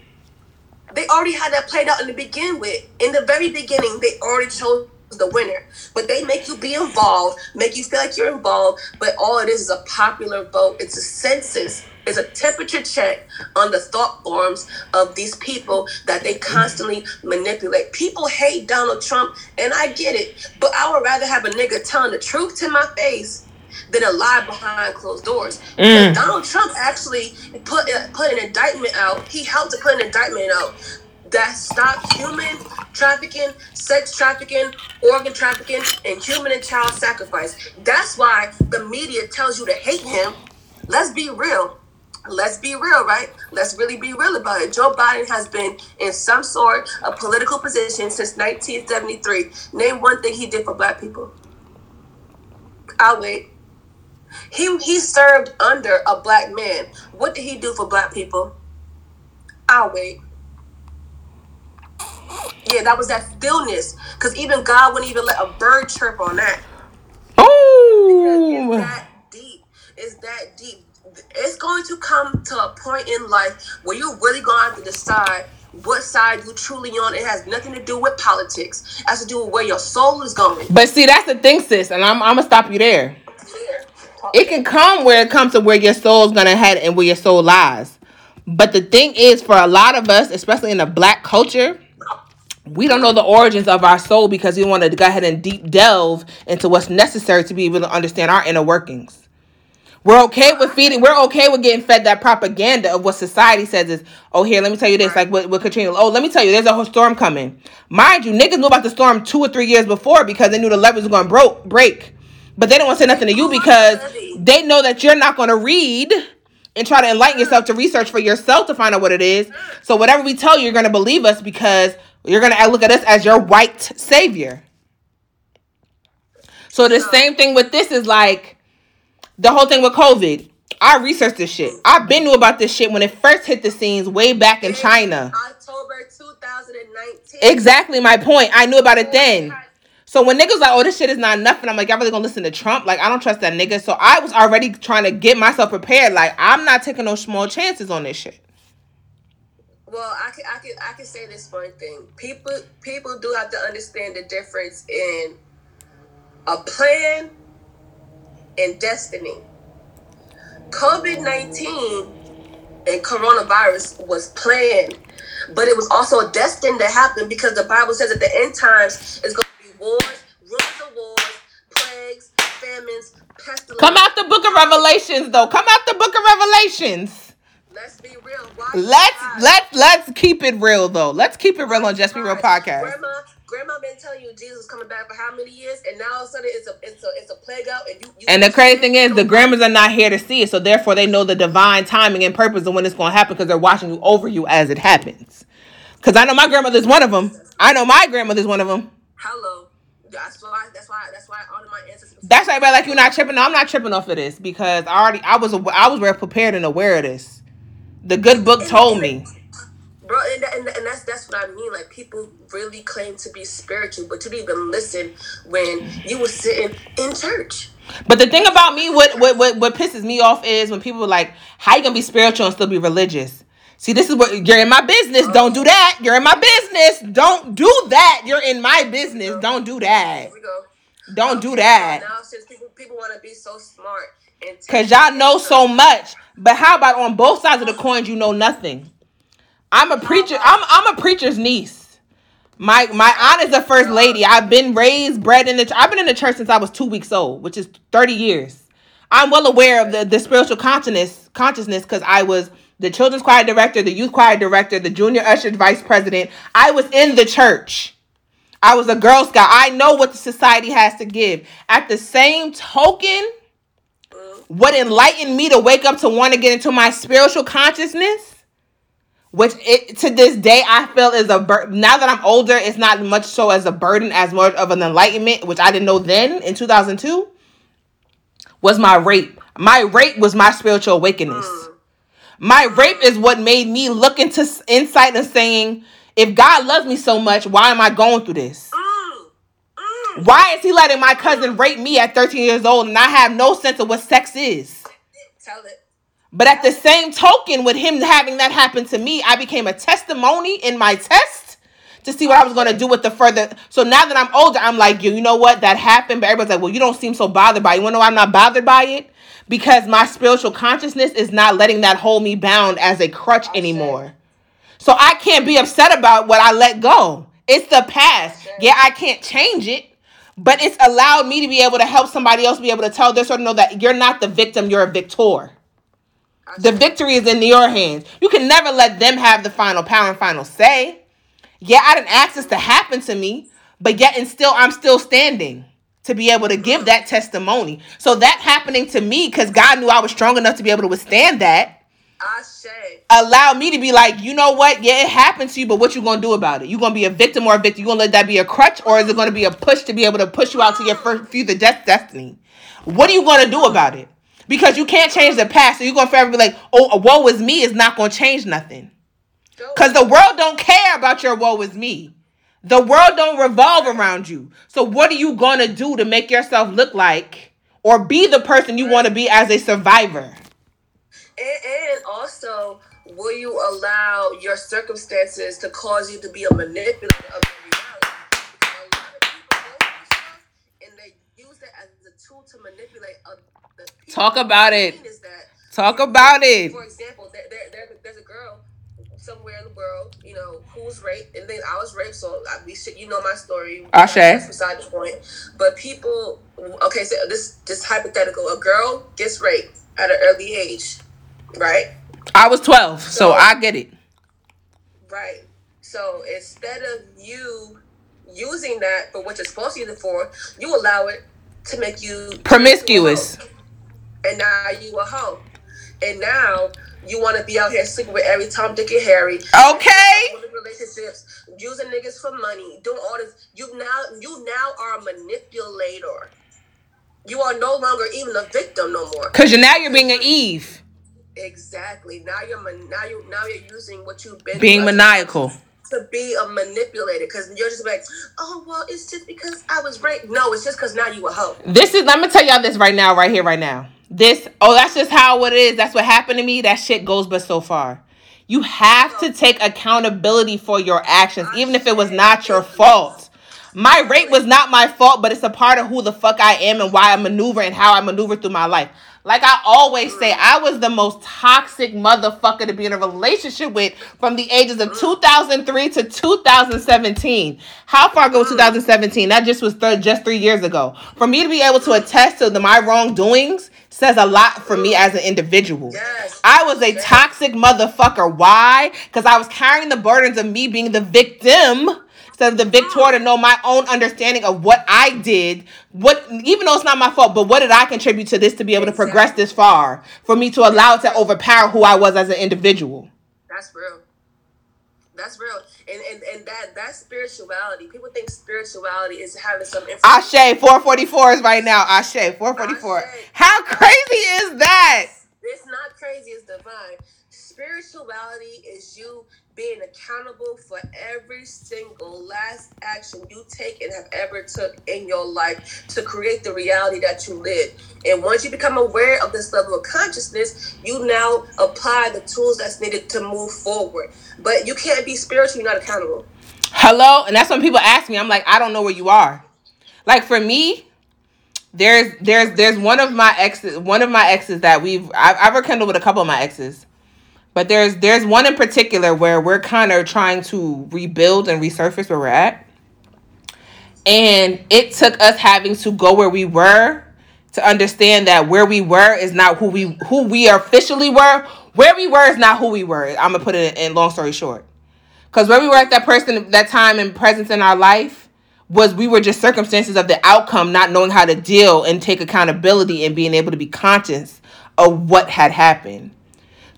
They already had that played out in the begin with. In the very beginning, they already chose the winner. But they make you be involved, make you feel like you're involved, but all it is is a popular vote. It's a census. It's a temperature check on the thought forms of these people that they constantly manipulate. People hate Donald Trump, and I get it, but I would rather have a nigga telling the truth to my face than a lie behind closed doors. Mm. Donald Trump actually put put an indictment out. He helped to put an indictment out that stopped human trafficking, sex trafficking, organ trafficking, and human and child sacrifice. That's why the media tells you to hate him. Let's be real. Let's be real, right? Let's really be real about it. Joe Biden has been in some sort of political position since 1973. Name one thing he did for black people. I'll wait. He he served under a black man. What did he do for black people? I'll wait. <gasps> Yeah, that was that stillness. Because even God wouldn't even let a bird chirp on that. Oh! It's Oh, that deep. It's that deep. It's going to come to a point in life where you're really going to have to decide what side you truly on. It has nothing to do with politics. It has to do with where your soul is going. but see, that's the thing, sis, and I'm, I'm gonna stop you there. It can come where it comes to where your soul's gonna head and where your soul lies. But the thing is, for a lot of us, especially in the black culture, we don't know the origins of our soul because we want to go ahead and deep delve into what's necessary to be able to understand our inner workings. We're okay with feeding. We're okay with getting fed that propaganda of what society says is. Oh, here, let me tell you this. Like with, with Katrina. Oh, let me tell you, there's a whole storm coming. Mind you, niggas knew about the storm two or three years before because they knew the levers were going to break. But they don't want to say nothing to you because they know that you're not going to read and try to enlighten yourself to research for yourself to find out what it is. So whatever we tell you, you're going to believe us because you're going to look at us as your white savior. So the same thing with this is like the whole thing with COVID. I researched this shit. I've been knew about this shit when it first hit the scenes way back in China. October 2019. Exactly my point. I knew about it then. So when niggas like, oh, this shit is not nothing, I'm like, y'all really gonna listen to Trump? Like, I don't trust that nigga. So I was already trying to get myself prepared. Like, I'm not taking no small chances on this shit. Well, I can I can I can say this one thing. People people do have to understand the difference in a plan and destiny. COVID nineteen and coronavirus was planned, but it was also destined to happen because the Bible says at the end times is going to be wars, rumors of wars, plagues, famines, pestilence. Come out the book of Revelations, though. Come out the book of Revelations. Let's be real. Why Let's let's let's keep it real though. Let's keep it real on Just Be Real podcast. Grandma, grandma been telling you Jesus is coming back for how many years, and now all of a sudden it's a it's a it's a plague out, and you. you And the crazy thing is, the grandmas are not here to see it, so therefore they know the divine timing and purpose of when it's going to happen because they're watching you over you as it happens. Because I know my grandmother's one of them. I know my grandmother's one of them. Hello. That's why. That's why. That's why all of my ancestors. That's why, everybody like you're not tripping. No, I'm not tripping off of this because I already I was I was well prepared and aware of this. The good book told me. Bro, and, and, and that's that's what I mean. Like people really claim to be spiritual, but you didn't even listen when you were sitting in church. But the thing about me, what what what, what pisses me off is when people are like, "How you gonna be spiritual and still be religious?" See, this is what you're in my business. Don't do that. You're in my business. Don't do that. You're in my business. Don't do that. Here we go. Don't do Okay, that. Now since people people want to be so smart and Cause y'all know so much. But how about on both sides of the coins you know nothing? I'm a preacher. I'm I'm a preacher's niece. My my aunt is the first lady. I've been raised, bred in the. I've been in the church since I was two weeks old, which is thirty years. I'm well aware of the the spiritual consciousness consciousness because I was the children's choir director, the youth choir director, the junior usher vice president. I was in the church. I was a Girl Scout. I know what the society has to give. At the same token, what enlightened me to wake up to want to get into my spiritual consciousness which it to this day I feel is a burden. Now that I'm older, it's not much so as a burden as much of an enlightenment, which I didn't know then in 2002. Was my rape. My rape was my spiritual awakeness. Mm. My rape is what made me look into insight and saying, if God loves me so much, why am I going through this? Why is he letting my cousin rape me at 13 years old and I have no sense of what sex is? Tell it. But at the same token, with him having that happen to me, I became a testimony in my test to see what I was going to do with the further. So now that I'm older, I'm like, you, you know what? That happened. But everybody's like, well, you don't seem so bothered by it. You want to know why I'm not bothered by it? Because my spiritual consciousness is not letting that hold me bound as a crutch oh, anymore. So I can't be upset about what I let go. It's the past. Oh, yeah, I can't change it, but it's allowed me to be able to help somebody else be able to tell this or know that you're not the victim, you're a victor. The victory is in your hands. You can never let them have the final power and final say. Yeah, I didn't ask this to happen to me, but yet and still I'm still standing to be able to give that testimony. So that happening to me, because God knew I was strong enough to be able to withstand that, Ashe. allowed me to be like, you know what? Yeah, it happened to you, but what you gonna do about it? You gonna be a victim or a victim? You gonna let that be a crutch, or is it gonna be a push to be able to push you out to your first future death destiny? What are you gonna do about it? Because you can't change the past, so you're gonna forever be like, oh, woe is me is not gonna change nothing. Cause the world don't care about your woe is me. The world don't revolve around you. So what are you gonna do to make yourself look like or be the person you want to be as a survivor? And, and also, will you allow your circumstances to cause you to be a manipulator of your reality? Because a lot of people go through stuff and they use that as a tool to manipulate. Talk about it. thing is that, Talk about it. for example, there, there, there, there's a girl somewhere in the world, you know, who was raped, and then I was raped, so I, we should, you know my story. Ashe. That's beside the point. But people, okay, so this this hypothetical: a girl gets raped at an early age, right? I was 12, so I get it. Right. So instead of you using that for what you're supposed to use it for, you allow it to make you Promiscuous. And now you a hoe. And now you want to be out here sleeping with every Tom, Dick, and Harry. Okay. Relationships, using niggas for money, doing all this. You now, you now are a manipulator. You are no longer even a victim no more. Cause you now you're being an Eve, Exactly. Now you're man- now you now you're using what you've been being maniacal. to be a manipulator because you're just like, oh well, it's just because I was raped. No, it's just because now you a hoe. This is let me tell y'all this right now, right here, right now. This oh, that's just how it is. That's what happened to me. That shit goes but so far. You have to take accountability for your actions, even if it was not your fault. My rape was not my fault, but it's a part of who the fuck I am and why I maneuver and how I maneuver through my life. Like I always say, I was the most toxic motherfucker to be in a relationship with from the ages of 2003 to 2017. How far ago was 2017? That just was th- just three years ago. For me to be able to attest to the, my wrongdoings says a lot for me as an individual. Yes. I was a toxic motherfucker. Why? Because I was carrying the burdens of me being the victim instead of the victor to know my own understanding of what I did. What, even though it's not my fault, but what did I contribute to this to be able to progress this far? For me to allow it to overpower who I was as an individual. That's real. That's real. And and, and that that spirituality. People think spirituality is having some information. Ashe 444 is right now. Ashe 444. Ashe. How crazy is that? It's not crazy, it's divine. Spirituality is you being accountable for every single last action you take and have ever took in your life to create the reality that you live. And once you become aware of this level of consciousness, you now apply the tools that's needed to move forward. But you can't be spiritual, you're not accountable. Hello? And that's when people ask me, I'm like, I don't know where you are. Like for me, there's there's there's one of my exes one of my exes that we've I've, I've rekindled with a couple of my exes but there's there's one in particular where we're kind of trying to rebuild and resurface where we're at. And it took us having to go where we were to understand that where we were is not who we who we officially were. Where we were is not who we were. I'm gonna put it in, in long story short. Because where we were at that person that time and presence in our life was we were just circumstances of the outcome not knowing how to deal and take accountability and being able to be conscious of what had happened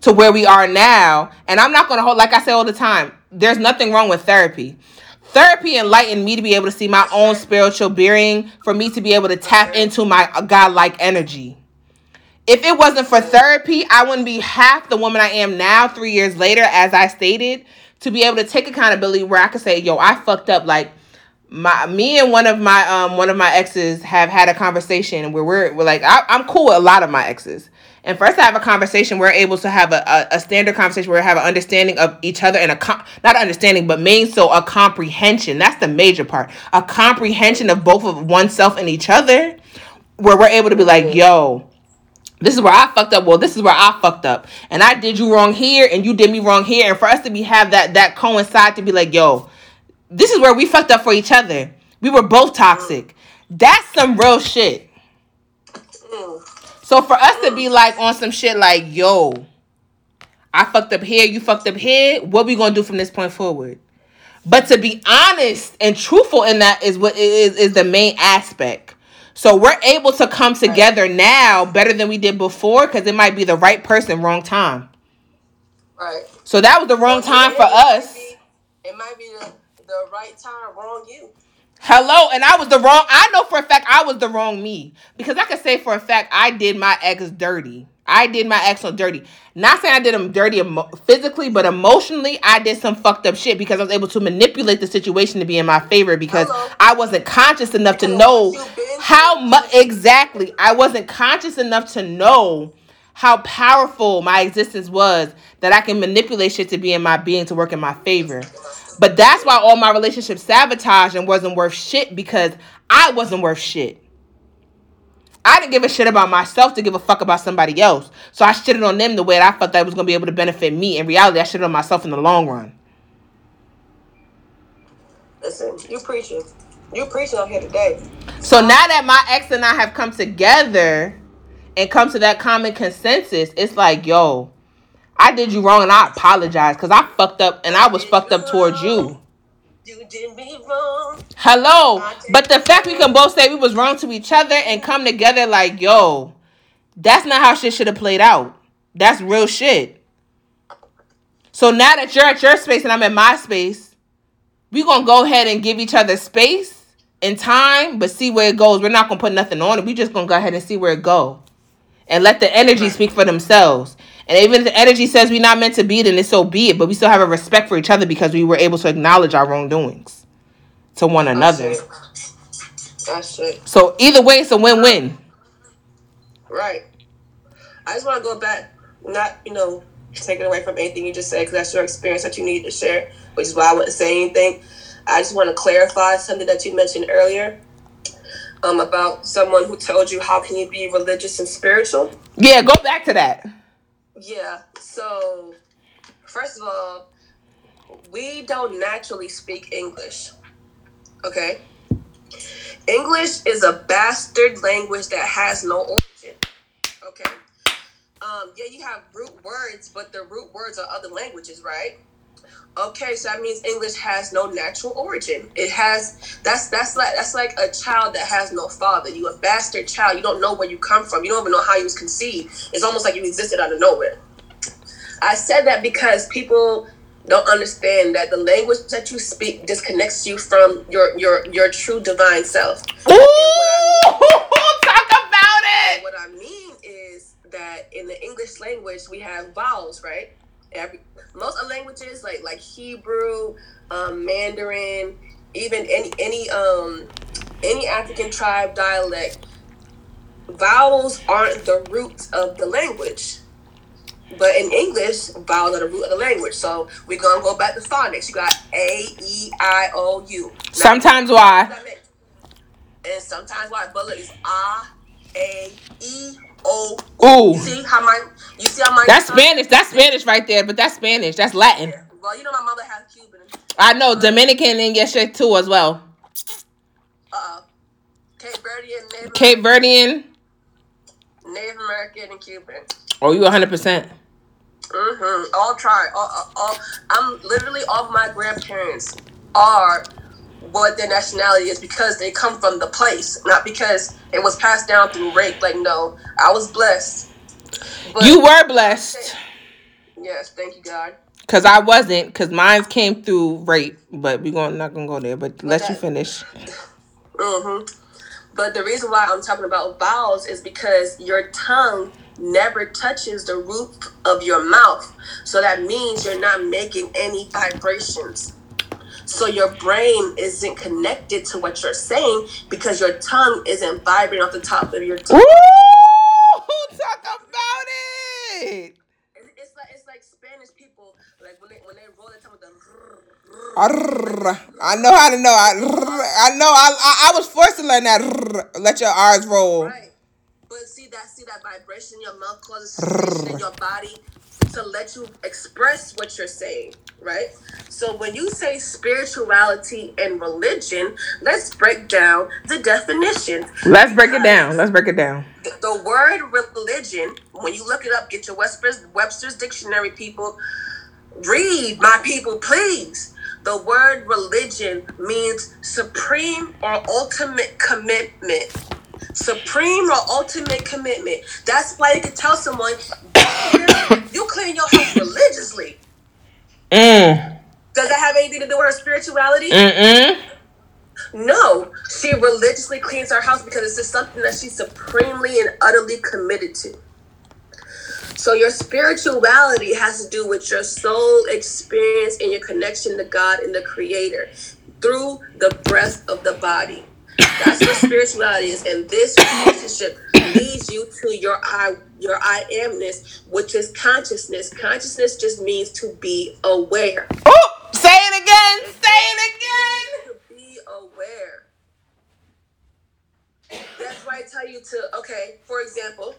to where we are now. And I'm not gonna hold like I say all the time, there's nothing wrong with therapy. Therapy enlightened me to be able to see my own spiritual bearing, for me to be able to tap into my godlike energy. If it wasn't for therapy, I wouldn't be half the woman I am now, three years later, as I stated, to be able to take accountability where I could say, yo, I fucked up. Like my me and one of my um one of my exes have had a conversation where we're, we're like, I, I'm cool with a lot of my exes. And for us to have a conversation, we're able to have a, a, a standard conversation where we have an understanding of each other and a com- not understanding, but main so a comprehension. That's the major part. A comprehension of both of oneself and each other, where we're able to be like, yo, this is where I fucked up. Well, this is where I fucked up, and I did you wrong here, and you did me wrong here. And for us to be have that that coincide to be like, yo, this is where we fucked up for each other. We were both toxic. That's some real shit. So for us to be like on some shit like, yo, I fucked up here, you fucked up here, what we gonna do from this point forward? But to be honest and truthful in that is what is is the main aspect. So we're able to come together now better than we did before because it might be the right person, wrong time. Right. So that was the wrong time for It might us. be- It might be the, the right time, wrong you. Hello, and I was the wrong. I know for a fact I was the wrong me because I could say for a fact I did my ex dirty. I did my ex on dirty. Not saying I did him dirty emo- physically, but emotionally, I did some fucked up shit because I was able to manipulate the situation to be in my favor because Hello. I wasn't conscious enough to know how much exactly. I wasn't conscious enough to know how powerful my existence was that I can manipulate shit to be in my being to work in my favor. But that's why all my relationships sabotaged and wasn't worth shit because I wasn't worth shit. I didn't give a shit about myself to give a fuck about somebody else. So I shitted on them the way that I felt that was gonna be able to benefit me. In reality, I shitted on myself in the long run. Listen, you preaching. You preaching out here today. So now that my ex and I have come together and come to that common consensus, it's like, yo, I did you wrong and I apologize because I fucked up and I was fucked up towards you. You did me wrong. Hello. But the fact we can both say we was wrong to each other and come together like, yo, that's not how shit should have played out. That's real shit. So now that you're at your space and I'm at my space, we gonna go ahead and give each other space and time, but see where it goes. We're not gonna put nothing on it. We just gonna go ahead and see where it go. And let the energy speak for themselves. And even if the energy says we're not meant to be, then it's so be it. But we still have a respect for each other because we were able to acknowledge our wrongdoings to one another. That's it. That's it. So either way, it's a win-win. Right. I just want to go back, not, you know, taking away from anything you just said, because that's your experience that you need to share, which is why I wouldn't say anything. I just want to clarify something that you mentioned earlier um, about someone who told you, how can you be religious and spiritual? Yeah, go back to that. Yeah. So, first of all, we don't naturally speak English. Okay? English is a bastard language that has no origin. Okay? Um, yeah, you have root words, but the root words are other languages, right? Okay, so that means English has no natural origin. It has that's that's like that's like a child that has no father. You a bastard child. You don't know where you come from. You don't even know how you was conceived. It's almost like you existed out of nowhere. I said that because people don't understand that the language that you speak disconnects you from your your your true divine self. Ooh, <laughs> talk about it. what I mean is that in the English language we have vowels, right? Every most of languages like like Hebrew, um, Mandarin, even any any um any African tribe dialect, vowels aren't the root of the language. But in English, vowels are the root of the language. So we're gonna go back to phonics. You got A, E, I, O, U. Now, Sometimes why? and sometimes why but look it's A A E O Ooh, You see how my you see how my that's Spanish. That's Spanish right there. But that's Spanish. That's Latin. Well, you know my mother has Cuban. I know Dominican and yes shit too as well. Uh, Cape Verdean, Native, Cape Verdean. Native American, and Cuban. Oh, you 100. percent Mm-hmm. All try. All, all, all. I'm literally all of my grandparents are what their nationality is because they come from the place, not because it was passed down through rape. Like no, I was blessed. But You were blessed. Yes, thank you, God. Cause I wasn't, cause mine came through rape, but we going not gonna go there. But let you finish. hmm But the reason why I'm talking about vowels is because your tongue never touches the roof of your mouth. So that means you're not making any vibrations. So your brain isn't connected to what you're saying because your tongue isn't vibrating off the top of your Ooh, tongue. talk about it. It- It's like it's like Spanish people like when they when they roll their tongue with the Arr. I know how to know. I, I know. I, I I was forced to learn that. Let your R's roll. Right. But see that see that vibration in your mouth causes sensation in your body to let you express what you're saying, right? So when you say spirituality and religion, let's break down the definition. Let's break it down. Let's break it down. The, the word religion, when you look it up, get your Webster's, Webster's dictionary, people. Read, my people, please. The word religion means supreme or ultimate commitment. Supreme or ultimate commitment. That's why you can tell someone <coughs> you clean your house religiously. Mm. Does that have anything to do with her spirituality? Mm-mm. No, she religiously cleans her house because it's just something that she's supremely and utterly committed to. So your spirituality has to do with your soul experience and your connection to God and the Creator through the breath of the body. That's what spirituality is, and this relationship leads you to your I your I amness, which is consciousness. Consciousness just means to be aware. Oh, say it again. Say it again. to be aware. That's why I tell you to, okay, for example,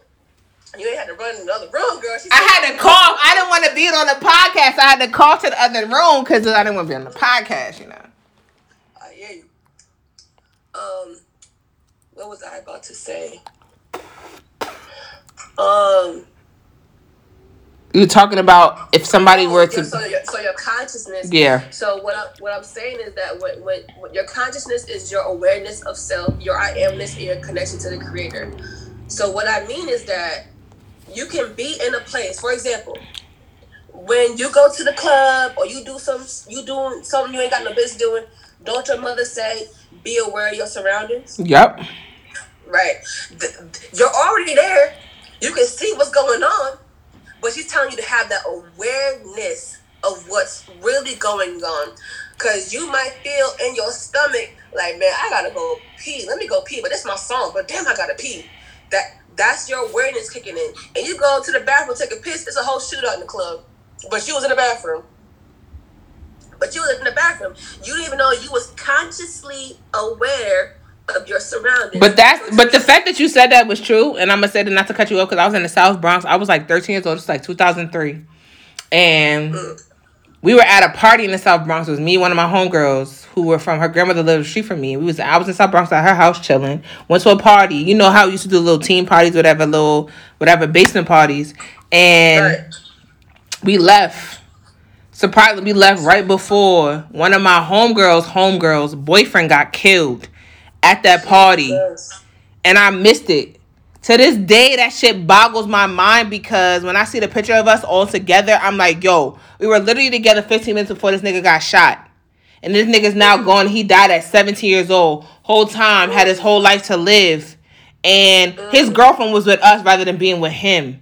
you ain't had to run in the other room, girl. She I said- had to call. I didn't want to be on the podcast. I had to call to the other room because I didn't want to be on the podcast. You know. I hear you. Um, what was I about to say? Um, you're talking about if somebody were yeah, so, to. your, so your consciousness. Yeah. So what I, what I'm saying is that when, when, when your consciousness is your awareness of self, your I amness, and your connection to the Creator. So what I mean is that you can be in a place. For example, when you go to the club or you do some you doing something you ain't got no business doing, don't your mother say be aware of your surroundings? Yep. Right. Th- You're already there. You can see what's going on, but she's telling you to have that awareness of what's really going on. Cause you might feel in your stomach like, man, I gotta go pee. Let me go pee, but it's my song. But damn, I gotta pee. That that's your awareness kicking in. And you go to the bathroom, take a piss. It's a whole shootout in the club, but she was in the bathroom. But you was in the bathroom. You didn't even know you was consciously aware of your surroundings. But that's but the fact that you said that was true, and I'm gonna say that not to cut you off because I was in the South Bronx. I was like 13 years old. It's like 2003, and we were at a party in the South Bronx. It was me, one of my homegirls who were from her grandmother lived street from me. We was I was in South Bronx at her house chilling. Went to a party. You know how we used to do little team parties, whatever, little whatever basement parties, and Right. we left. Surprisingly, we left right before one of my homegirls' homegirls' boyfriend got killed at that party and I missed it. To this day, that shit boggles my mind because when I see the picture of us all together, I'm like, yo, we were literally together 15 minutes before this nigga got shot. And this nigga's now mm. gone. He died at 17 years old. Whole time had his whole life to live. And his mm. girlfriend was with us rather than being with him.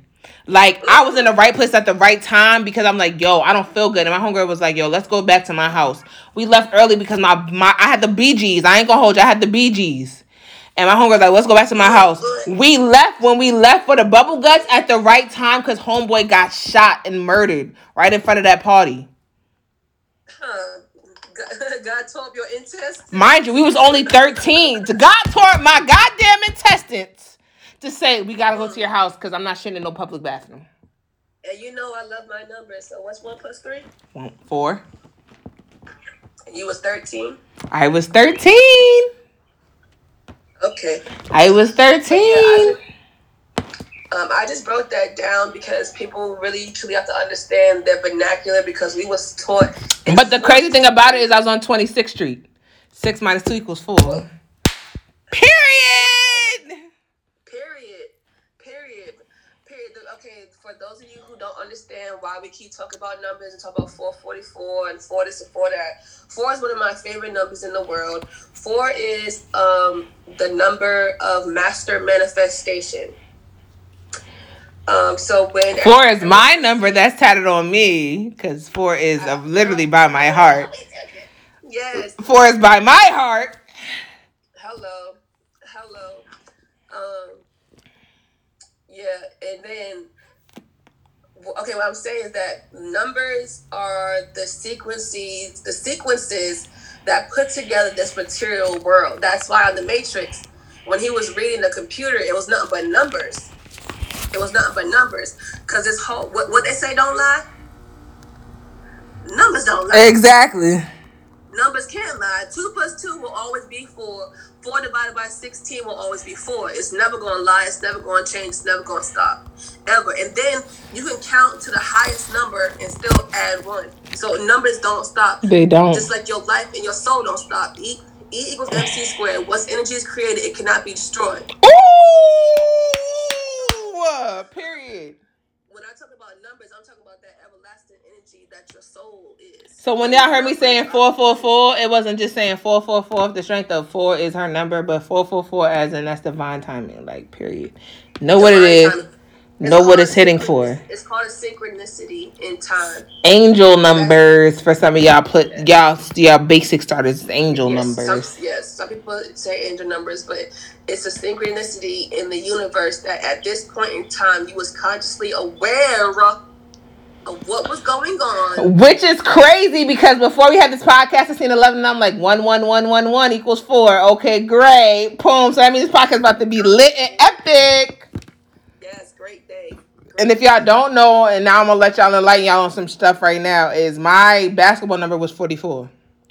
Like I was in the right place at the right time because I'm like, yo, I don't feel good. And my homegirl was like, yo, let's go back to my house. We left early because my my I had the BGs. I ain't gonna hold you. I had the BGs. And my homegirl's like, let's go back to my house. We left when we left for the bubble guts at the right time because homeboy got shot and murdered right in front of that party. Huh. <laughs> God, tore up your intestines. Mind you, we was only 13. To God tore my goddamn intestines to say we gotta go to your house because I'm not shitting in no public bathroom. And you know I love my numbers. So what's one plus three? One, Four. You was thirteen. I was 13. Okay. I was 13. Um, I just broke that down because people really truly have to understand their vernacular because we was taught. But the crazy thing about it is I was on 26th Street. Six minus two equals four. Period. Period. Period. Period. The- Okay, for those of you who don't understand why we keep talking about numbers and talk about 444 and 4 this and 4 that. 4 is one of my favorite numbers in the world. 4 is um, the number of master manifestation. Um, so when Four is my number that's tatted on me because four is uh, literally by my heart. Yes. Four is by my heart. Hello. Hello. Um, yeah, and then okay, what I'm saying is that numbers are the sequences, the sequences that put together this material world. That's why on the Matrix, when he was reading the computer, it was nothing but numbers. It was nothing but numbers. Cause this whole what, what they say don't lie. Numbers don't lie. Exactly. Numbers can't lie. Two plus two will always be four. Four divided by sixteen will always be four. It's never gonna lie. It's never gonna change. It's never gonna stop, ever. And then you can count to the highest number and still add one. So numbers don't stop. They don't. Just like your life and your soul don't stop. E, e equals mc squared. Once energy is created, it cannot be destroyed. Ooh, period. When I talk about numbers, I'm talking about that everlasting your soul is. So when y'all heard me saying four four four, it wasn't just saying four four four. The strength of four is her number, but four four four as in that's divine timing. Like period. Know what it is. Timing. Know It's what it's hitting for. It's called a synchronicity in time. Angel numbers for some of y'all put y'all y'all basic starters. Angel Yes, numbers. Some, yes, some people say angel numbers, but it's a synchronicity in the universe that at this point in time you was consciously aware of what was going on. Which is crazy because before we had this podcast, I seen eleven and I'm like one one one one one equals four. Okay, great. Boom. So that means this podcast is about to be lit and epic. Yes, great day. And if y'all don't know, and now I'm gonna let y'all enlighten y'all on some stuff right now, is my basketball number was 44.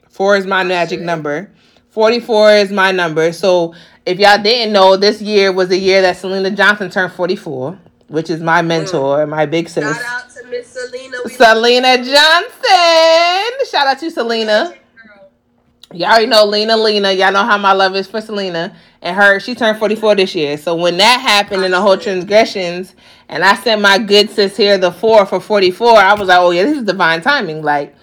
Four is my oh, magic shit. number. 44 is my number. So if y'all didn't know, this year was the year that Selena Johnson turned 44, which is my mm. mentor, my big sis. Shout out Miss Selena. Selena Johnson. Shout out to Selena. Y'all already know Lena Lena. Y'all know how my love is for Selena. And her, she turned 44 this year. So when that happened in the whole transgressions, and I sent my good sis here the four for 44, I was like, oh yeah, this is divine timing. Like,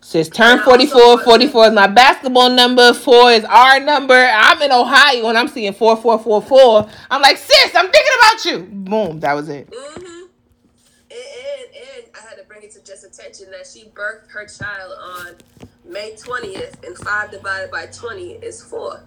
sis turned 44. 44 is my basketball number. Four is our number. I'm in Ohio and I'm seeing 4444. I'm like, sis, I'm thinking about you. Boom. That was it. Mm-hmm. And, and and I had to bring it to just attention that she birthed her child on May 20th, and five divided by 20 is four.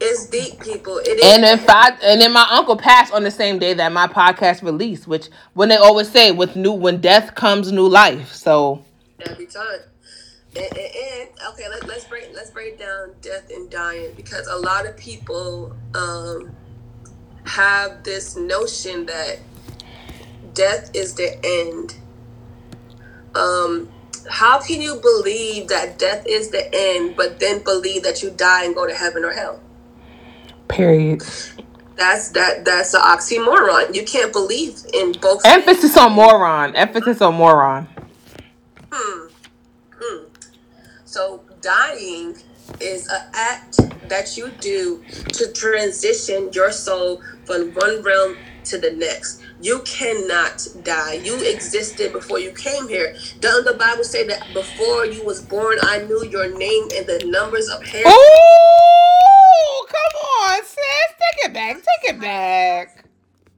It's deep, people. It is. And then five, and then my uncle passed on the same day that my podcast released, which when they always say with new when death comes new life. So every time. And, and, and okay, let, let's break let's break down death and dying because a lot of people um, have this notion that death is the end. Um, how can you believe that death is the end, but then believe that you die and go to heaven or hell? period. That's that that's an oxymoron. You can't believe in both. Emphasis on moron. Emphasis on moron. Hmm. Hmm. So dying is an act that you do to transition your soul from one realm to the next. You cannot die. You existed before you came here. Doesn't the Bible say that before you was born, I knew your name and the numbers of hair? Ooh, come on, sis. Take it back. Take it back.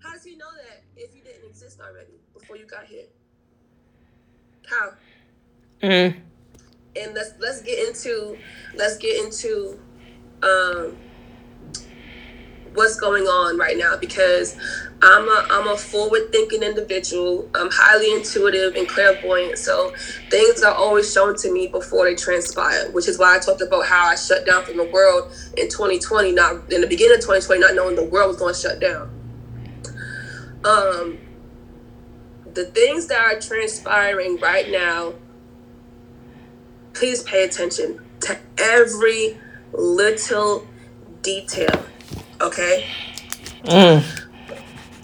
How does he know that if you didn't exist already before you got here? How? Mm. and let's let's get into let's get into um what's going on right now because I'm a I'm a forward thinking individual. I'm highly intuitive and clairvoyant, so things are always shown to me before they transpire, which is why I talked about how I shut down from the world in 2020, not in the beginning of 2020, not knowing the world was going to shut down. Um, the things that are transpiring right now please pay attention to every little detail. Okay? Mm.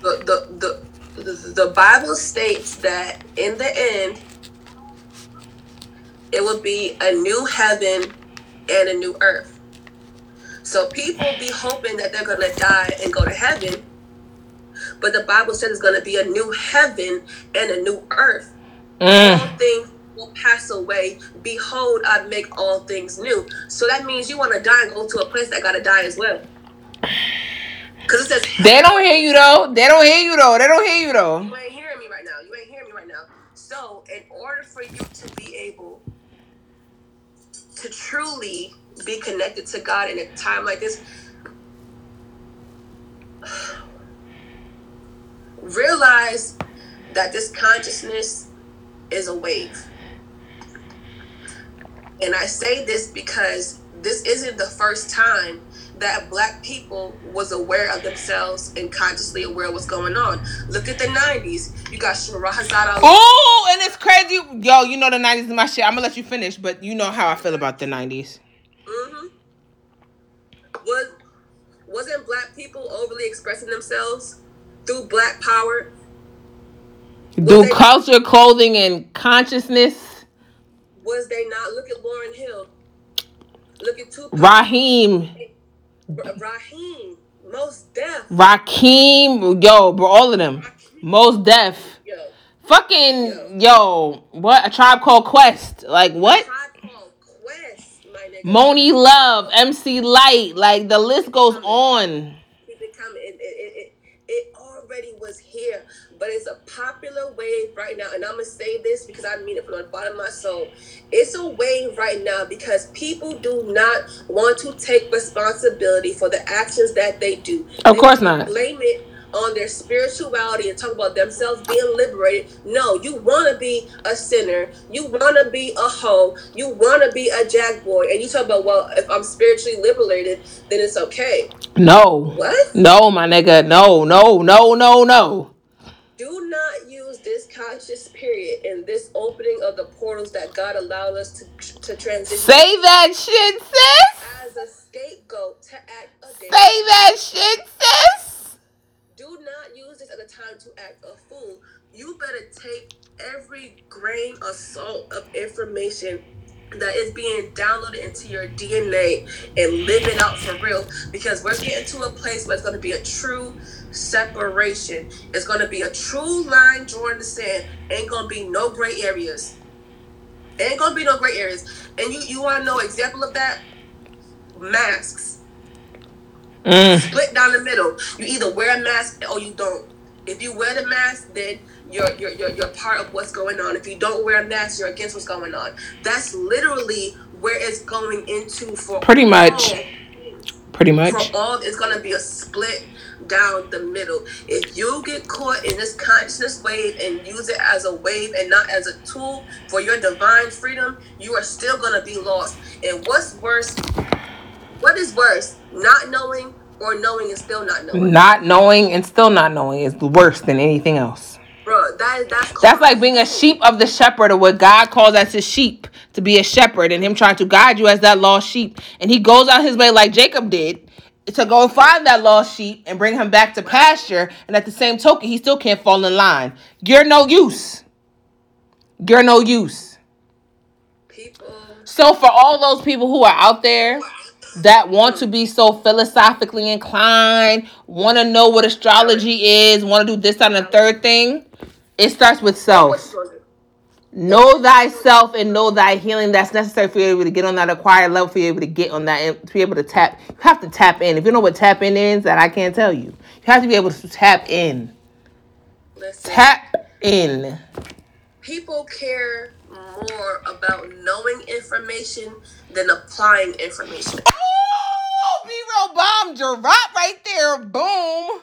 The, the, the, the, the Bible states that in the end, it will be a new heaven and a new earth. So people be hoping that they're going to die and go to heaven, but the Bible says it's going to be a new heaven and a new earth. Mm. All things will pass away. Behold, I make all things new. So that means you want to die and go to a place that got to die as well. Because it says They don't hear you though. They don't hear you though. They don't hear you though. you ain't hearing me right now. You ain't hearing me right now. So, in order for you to be able to truly be connected to God in a time like this, <sighs> realize that this consciousness is a wave. And I say this because this isn't the first time that black people was aware of themselves and consciously aware of what's going on. Look at the 90s. You got Shahrazad Ali. Oh, and it's crazy. Yo, you know the 90s is my shit. I'm gonna let you finish, but you know how I feel about the 90s. hmm Was wasn't black people overly expressing themselves through black power? Do they- culture, clothing, and consciousness. Was they not? Look at Lauryn Hill. Look at Tupac. Raheem, Ra- Raheem. Mos Def. Raheem, yo, bro, all of them. Mos Def. Yo. Fucking, yo, what? A tribe called Quest. Like, what? Tribe Called Quest, my nigga. Monie Love, MC Lyte. Like, the list goes on. keep it coming. It, it, it, it, it already was here, but it's a popular wave right now. And I'm gonna say this because I mean it from the bottom of my soul. It's a wave right now because people do not want to take responsibility for the actions that they do. Of They course not. Blame it on their spirituality and talk about themselves being liberated. No, you want to be a sinner. You want to be a hoe. You want to be a jack boy. And you talk about, well, if I'm spiritually liberated, then it's okay. No. What? No, my nigga. No, no, no, no, no. Do not use this conscious period and this opening of the portals that God allowed us to to transition Say that shit, sis. as a scapegoat to act a Say that shit, sis. Do not use this as a time to act a fool. You better take every grain of salt of information that is being downloaded into your DNA and live it out for real because we're getting to a place where it's going to be a true separation. It's going to be a true line drawn in the sand. Ain't going to be no gray areas. Ain't going to be no gray areas. And you, you want to know example of that? Masks Mm. split down the middle. You either wear a mask or you don't. If you wear the mask, then you're you're you're, you're part of what's going on. If you don't wear a mask, you're against what's going on. That's literally where it's going into for Pretty much. all. Pretty much. For all, it's gonna be a split down the middle. If you get caught in this consciousness wave and use it as a wave and not as a tool for your divine freedom, you are still gonna be lost. And what's worse? What is worse? Not knowing or knowing and still not knowing? Not knowing and still not knowing is worse than anything else. Bro, that that's That's like being a sheep of the shepherd, or what God calls as his sheep to be a shepherd, and him trying to guide you as that lost sheep. And he goes out his way like Jacob did to go find that lost sheep and bring him back to pasture. And at the same token, he still can't fall in line. You're no use. You're no use. people. So for all those people who are out there that want to be so philosophically inclined, want to know what astrology is, want to do this, that, and the third thing, it starts with self. You gonna do? Know thyself and know thy healing. That's necessary for you to be able to get on that acquired level, for you to be able to get on that, to be able to tap. You have to tap in. If you know what tap in is, that I can't tell you. You have to be able to tap in. Listen, Tap in. people care more about knowing information than applying information. Oh, B roll bomb drop right there. Boom.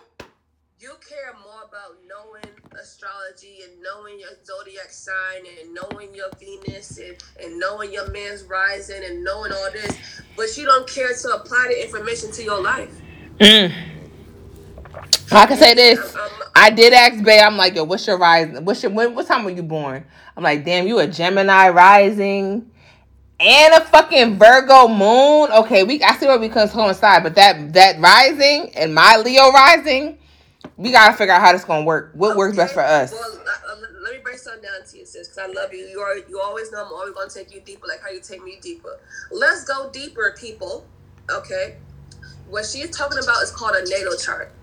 You care more about knowing astrology and knowing your zodiac sign and knowing your Venus and, and knowing your man's rising and knowing all this, but you don't care to apply the information to your life. Mm. I can say this. I did ask Bay. I'm like, yo, what's your rising? What's your when? What time were you born? I'm like, damn, you a Gemini rising and a fucking Virgo moon. Okay, we I see where we can coincide, but that that rising and my Leo rising, we gotta figure out how this gonna work. What works best for us? Well, uh, uh, let me break something down to you, sis, because I love you. You are you always know I'm always gonna take you deeper, like how you take me deeper. Let's go deeper, people. Okay, what she's talking about is called a natal chart.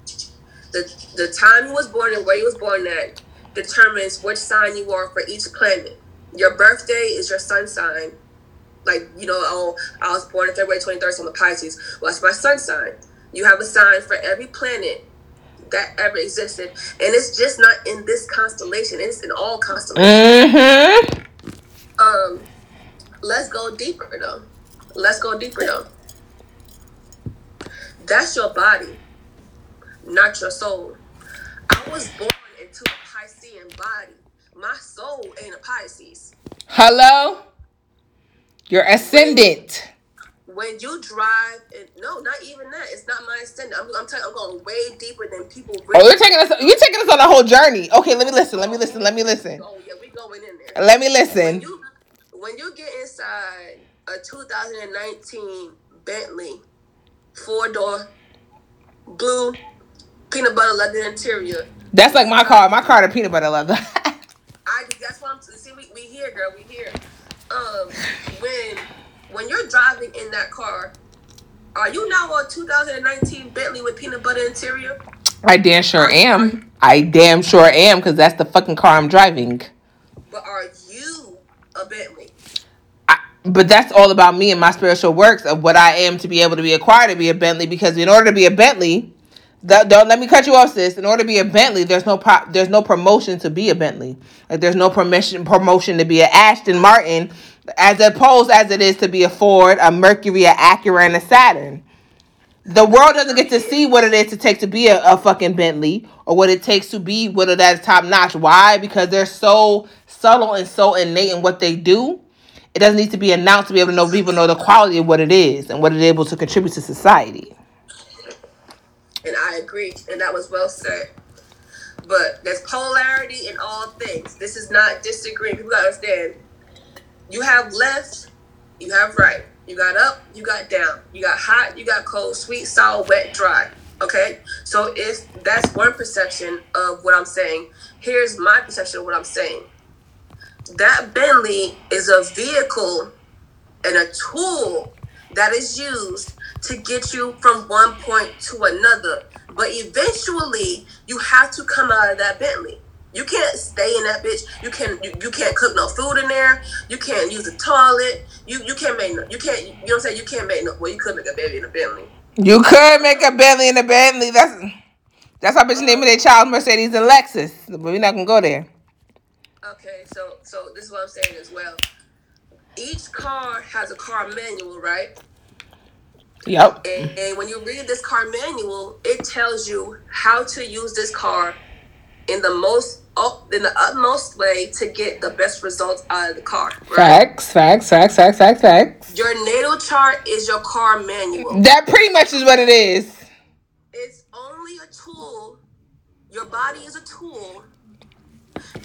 the the time you was born and where you was born at determines which sign you are for each planet. Your birthday is your sun sign. Like, you know, oh, I was born on February 23rd, so I'm a Pisces. Well, that's my sun sign. You have a sign for every planet that ever existed. And it's just not in this constellation, it's in all constellations. Mm-hmm. Um, let's go deeper though. Let's go deeper though. That's your body, not your soul. I was born into a Piscean body. My soul ain't a Pisces. Hello? You're ascendant. When you drive, and no, not even that. It's not my ascendant. I'm, I'm telling. I'm going way deeper than people. Oh, you're taking us you're taking us on a whole journey. Okay, let me listen, let me listen, let me listen. Oh yeah, we going in there. Let me When listen. you when you get inside a 2019 Bentley four door blue peanut butter leather interior, That's like my car. My car the peanut butter leather. <laughs> I that's what I'm see. We, we here, girl. We here. Um, when when you're driving in that car, are you now a 2019 Bentley with peanut butter interior? I damn sure am. I damn sure am because that's the fucking car I'm driving. But are you a Bentley? I, but that's all about me and my spiritual works of what I am to be able to be acquired to be a Bentley. Because in order to be a Bentley, th- don't let me cut you off, sis. In order to be a Bentley, there's no pro- there's no promotion to be a Bentley. Like there's no permission promotion to be an Ashton Martin, as opposed as it is to be a Ford, a Mercury, a Acura, and a Saturn. The world doesn't get to see what it is to take to be a, a fucking Bentley or what it takes to be it is top notch. Why? Because they're so subtle and so innate in what they do. It doesn't need to be announced to be able to know people know the quality of what it is and what it's able to contribute to society. And I agree, and that was well said. But there's polarity in all things. This is not disagreeing. People understand. You have left, you have right. You got up, you got down. You got hot, you got cold, sweet, sour, wet, dry. Okay? So if that's one perception of what I'm saying, here's my perception of what I'm saying. That Bentley is a vehicle and a tool that is used to get you from one point to another. But eventually, you have to come out of that Bentley. You can't stay in that bitch. You can you, you can't cook no food in there. You can't use the toilet. You you can't make no you can't you know what I'm saying. You can't make no well you could make a baby in a Bentley. You could make a Bentley and a Bentley. That's that's how bitch naming their child Mercedes and Lexus. But we're not gonna go there. Okay, so so this is what I'm saying as well. Each car has a car manual, right? Yep. And, and when you read this car manual, it tells you how to use this car in the most in the utmost way to get the best results out of the car. Right? Facts, facts, facts, facts, facts, facts. Your natal chart is your car manual. That pretty much is what it is. It's only a tool. Your body is a tool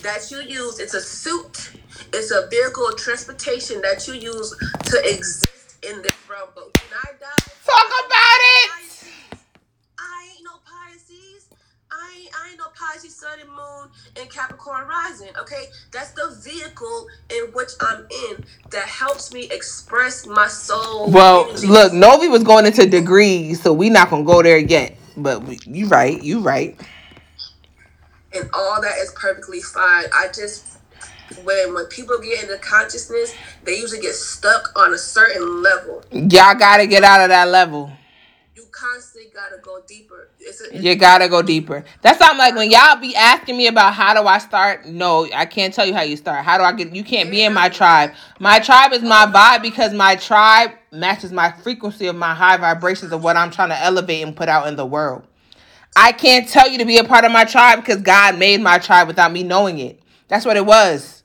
that you use. It's a suit. It's a vehicle of transportation that you use to exist in this realm. But when I die, Talk about it. Pisces. I ain't no Pisces. I ain't, no Pisces, Sun and Moon, and Capricorn rising. Okay, that's the vehicle in which I'm in that helps me express my soul. Well, energies. look, Novi was going into degrees, so we not gonna go there yet. But we, you right, you right. and all that is perfectly fine. I just when when people get into consciousness, they usually get stuck on a certain level. Y'all gotta get out of that level. You constantly gotta go deeper. It's a, You gotta go deeper. That's why I'm like when y'all be asking me about how do I start. No, I can't tell you how you start. How do I get? You can't be in my tribe. My tribe is my vibe because my tribe matches my frequency of my high vibrations of what I'm trying to elevate and put out in the world. I can't tell you to be a part of my tribe because God made my tribe without me knowing it. That's what it was.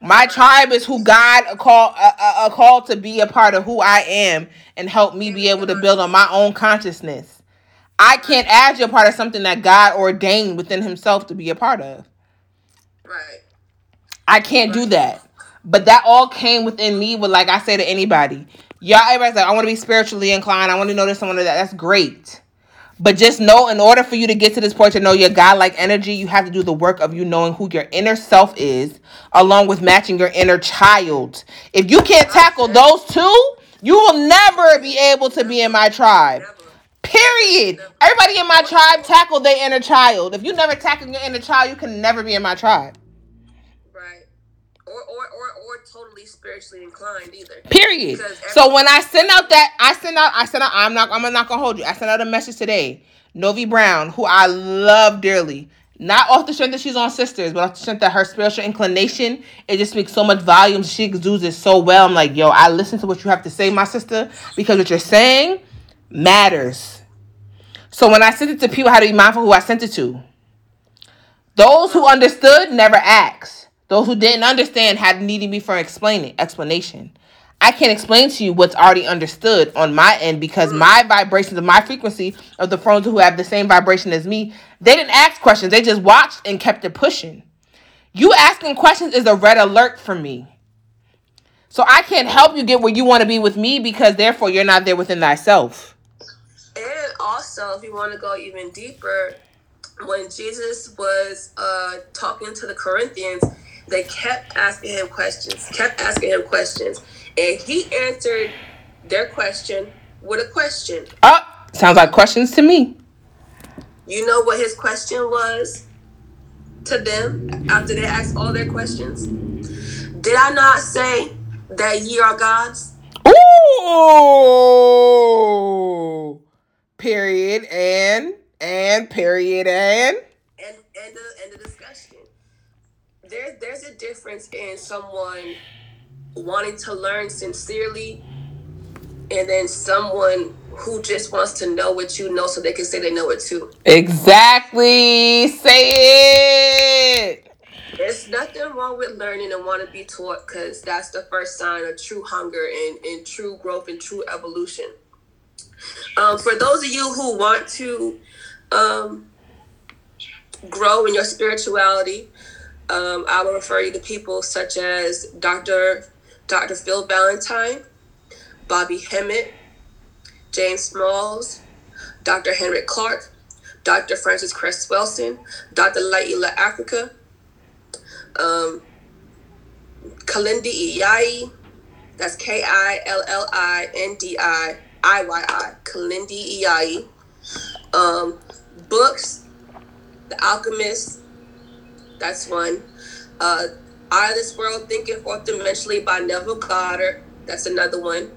Right. My tribe is who God called uh, uh, called to be a part of who I am and help me be able to build on my own consciousness. I can't add you a part of something that God ordained within Himself to be a part of. Right. I can't do that. But that all came within me with like I say to anybody. Y'all everybody's like, I want to be spiritually inclined. I want to know this, I want to that. That's great. But just know in order for you to get to this point to know your God-like energy, you have to do the work of you knowing who your inner self is, along with matching your inner child. If you can't tackle those two, you will never be able to be in my tribe. Period. Everybody in my tribe tackle their inner child. If you never tackle your inner child, you can never be in my tribe. Or or or or totally spiritually inclined either. Period. So when I send out that, I send out, I send out. I'm not, I'm not gonna hold you. I sent out a message today. Novi Brown, who I love dearly, not off the strength that she's on Sistas, but off the strength that her spiritual inclination, it just speaks so much volumes. She exudes it so well. I'm like, yo, I listen to what you have to say, my sister, because what you're saying matters. So when I sent it to people, I had to be mindful who I sent it to. Those who understood never asked. Those who didn't understand had needed me for explaining explanation. I can't explain to you what's already understood on my end because my vibrations of my frequency of the friends who have the same vibration as me, they didn't ask questions. They just watched and kept it pushing. You asking questions is a red alert for me. So I can't help you get where you want to be with me because therefore you're not there within thyself. And also, if you want to go even deeper, when Jesus was uh, talking to the Corinthians, they kept asking him questions, kept asking him questions, and he answered their question with a question. Oh, sounds like questions to me. You know what his question was to them after they asked all their questions? Did I not say that ye are gods? Ooh. Period and and period and and end of end of discussion. There there's a difference in someone wanting to learn sincerely and then someone who just wants to know what you know so they can say they know it too. exactly say it. There's nothing wrong with learning and want to be taught because that's the first sign of true hunger and, and true growth and true evolution. Um, for those of you who want to um, grow in your spirituality, um, I will refer you to people such as Dr. Dr. Phil Valentine, Bobby Hemmitt, James Smalls, Dr. Henrik Clarke, Dr. Frances Cress Welsing, Dr. Llaila Afrika, um, Kilindi Iyi, that's K I L L I N D I I Y I, Kilindi Iyi. Um, books, The Alchemist, that's one. Uh, Out of This World, Thinking Fourth Dimensionally by Neville Goddard, that's another one.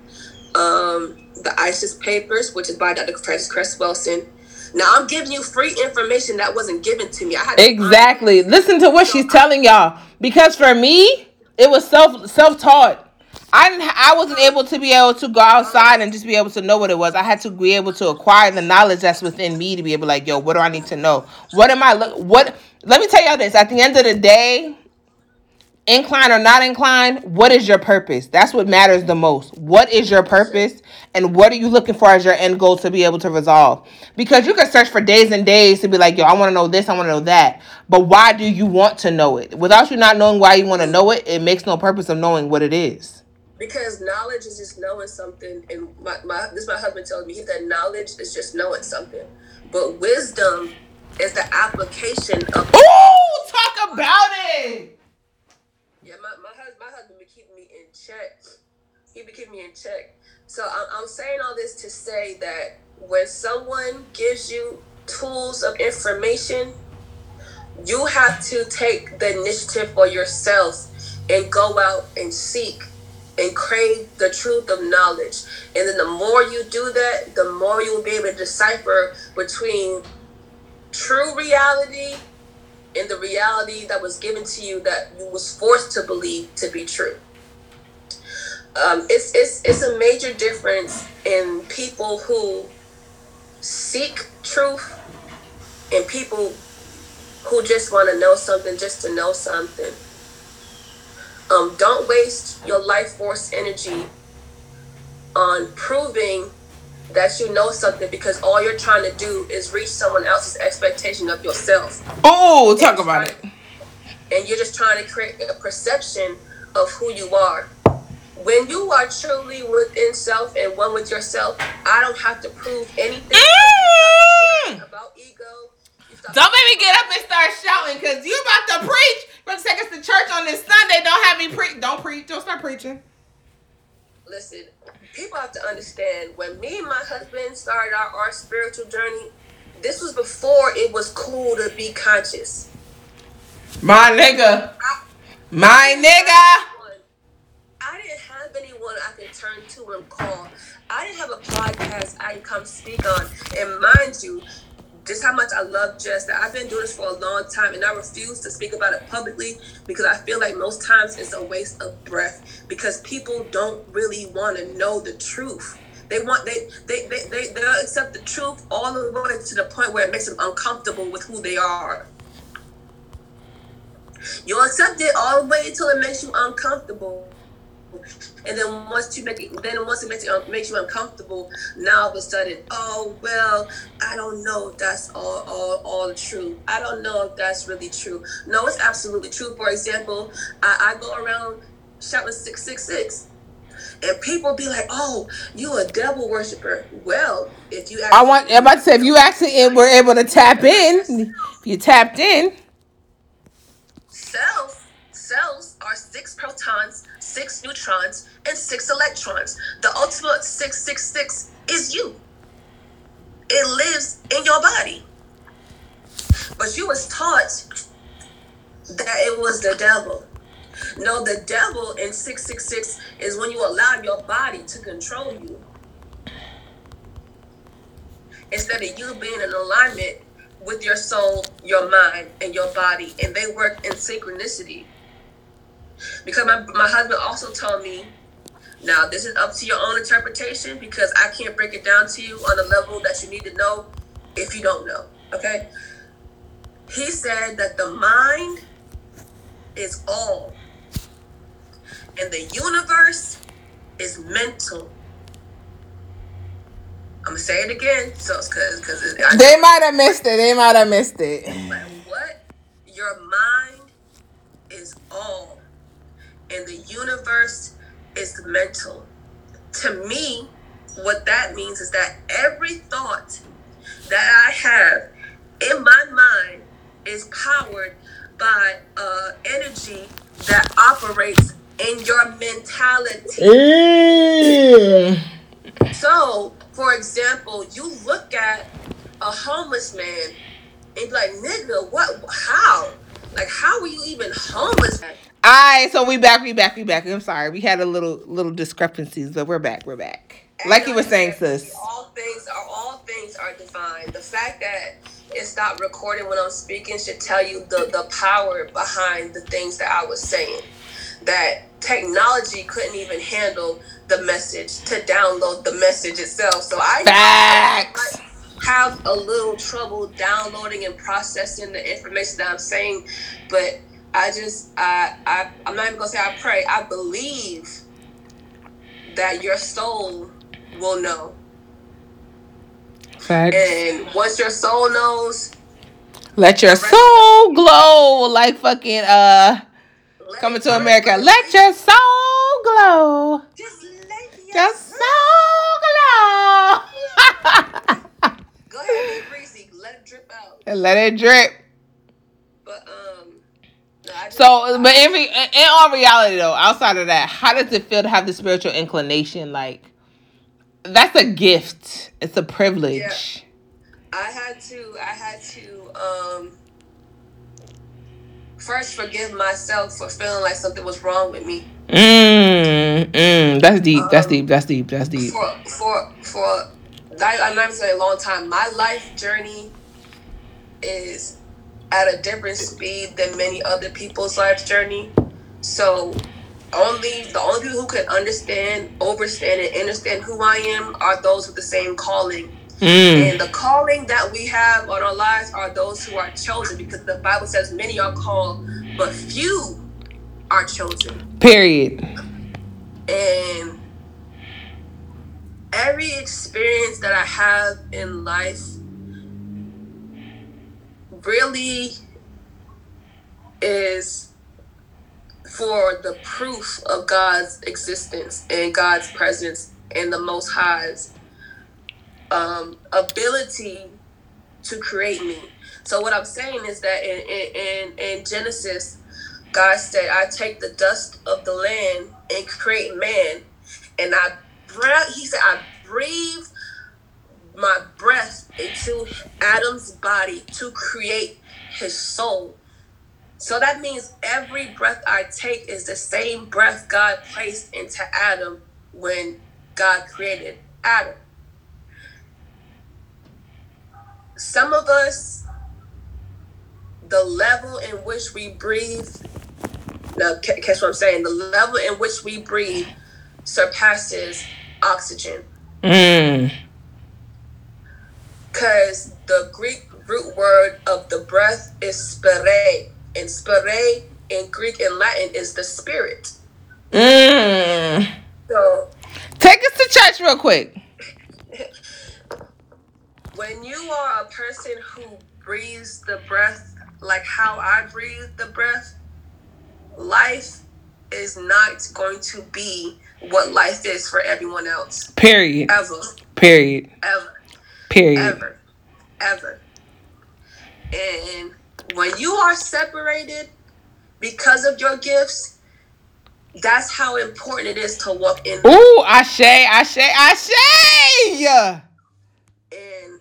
Um, the ISIS Papers, which is by Dr. Frances Cress Welsing. Now I'm giving you free information that wasn't given to me. I had to Exactly. Listen to what she's telling y'all. Because for me, it was self self taught. I. I wasn't able to be able to go outside and just be able to know what it was. I had to be able to acquire the knowledge that's within me to be able, like, yo, what do I need to know? What am I look? What? Let me tell y'all this. At the end of the day, inclined or not inclined, what is your purpose? That's what matters the most. What is your purpose and what are you looking for as your end goal to be able to resolve? Because you can search for days and days to be like, yo, I want to know this, I want to know that. But why do you want to know it? Without you not knowing why you want to know it, it makes no purpose of knowing what it is. because knowledge is just knowing something and my, my this my husband tells me that knowledge is just knowing something but wisdom is the application of Ooh, talk about it. yeah my, my, hus- my husband be keeping me in check he be keeping me in check so I'm, I'm saying all this to say that when someone gives you tools of information you have to take the initiative for yourself and go out and seek and crave the truth of knowledge. And then the more you do that, the more you will be able to decipher between true reality and the reality that was given to you that you was forced to believe to be true. Um, it's, it's, it's a major difference in people who seek truth and people who just want to know something just to know something. Um, don't waste your life force energy on proving that you know something because all you're trying to do is reach someone else's expectation of yourself. Oh, talk about it. And you're just trying to create a perception of who you are. When you are truly within self and one with yourself, I don't have to prove anything Mm. about ego. Don't make me get up and start shouting because you're about to preach. But take us to church on this Sunday. Don't have me preach. Don't preach. Don't start preaching. listen, people have to understand when me and my husband started our, our spiritual journey, this was before it was cool to be conscious. My nigga. My nigga. I didn't have anyone I could turn to and call. I didn't have a podcast I can come speak on. And mind you, just how much I love Jess. That I've been doing this for a long time, and I refuse to speak about it publicly because I feel like most times it's a waste of breath because people don't really want to know the truth. They want they they they they they'll accept the truth all the way to the point where it makes them uncomfortable with who they are. You'll accept it all the way until it makes you uncomfortable and then once you make it, then once it makes you makes you uncomfortable, now all of a sudden, oh well, I don't know if that's all all all true. I don't know if that's really true. No, it's absolutely true. For example, I, I go around shouting six six six. And people be like, "Oh, you a devil worshiper." Well, if you, I want. I'm about to say, if you actually were able to tap in, if you tapped in, cells cells are six protons six neutrons, and six electrons. The ultimate 666 is you. It lives in your body. But you was taught that it was the devil. No, the devil in 666 is when you allow your body to control you. Instead of you being in alignment with your soul, your mind, and your body, and they work in synchronicity. Because my, my husband also told me, now this is up to your own interpretation because I can't break it down to you on a level that you need to know if you don't know. Okay? He said that the mind is all, and the universe is mental. I'm gonna say it again, so it's because because they might have missed it. They might have missed it. what? Your mind is all and the universe is mental. To me, what that means is that every thought that I have in my mind is powered by uh, energy that operates in your mentality. Mm. So, for example, you look at a homeless man and be like, nigga, what, how? Like, how are you even homeless? All right, so we back, we back, we back. I'm sorry, we had a little little discrepancies, but we're back, we're back. Like you were saying, sis. All things are all things are divine. The fact that it stopped recording when I'm speaking should tell you the the power behind the things that I was saying. That technology couldn't even handle the message to download the message itself. So I facts. have a little trouble downloading and processing the information that I'm saying, but I just I I I'm not even gonna say I pray. I believe that your soul will know. Facts. And once your soul knows, let your soul glow like fucking uh coming to America. Let your soul glow. Just let your, your soul glow. <laughs> Go ahead, be breezy. Let it drip out. And let it drip. So, but in, in all reality, though, outside of that, how does it feel to have the spiritual inclination? Like, that's a gift. It's a privilege. Yeah. I had to. I had to. um First, forgive myself for feeling like something was wrong with me. Mm, mm, that's deep. Um, that's deep. That's deep. That's deep. For for for, I'm not saying a long time. My life journey is at a different speed than many other people's life journey. So only the only people who can understand, overstand, and understand who I am are those with the same calling. Mm. And the calling that we have on our lives are those who are chosen because the Bible says many are called, but few are chosen. Period. And every experience that I have in life really is for the proof of God's existence and God's presence and the Most High's um, ability to create me. So what I'm saying is that in, in, in Genesis, God said, I take the dust of the land and create man. and I. He said, I breathed my breath into Adam's body to create his soul. So that means every breath I take is the same breath God placed into Adam when God created Adam. Some of us, the level in which we breathe, now catch what I'm saying, the level in which we breathe surpasses oxygen. Mm. Because the Greek root word of the breath is spere, and spere in Greek and Latin is the spirit. Mm. So Take us to church real quick. <laughs> when you are a person who breathes the breath like how I breathe the breath, life is not going to be what life is for everyone else. Period. Ever. Period. Ever. Period. Ever. Ever. And when you are separated because of your gifts, that's how important it is to walk in. Ooh, Ashe, Ashe, Ashe. And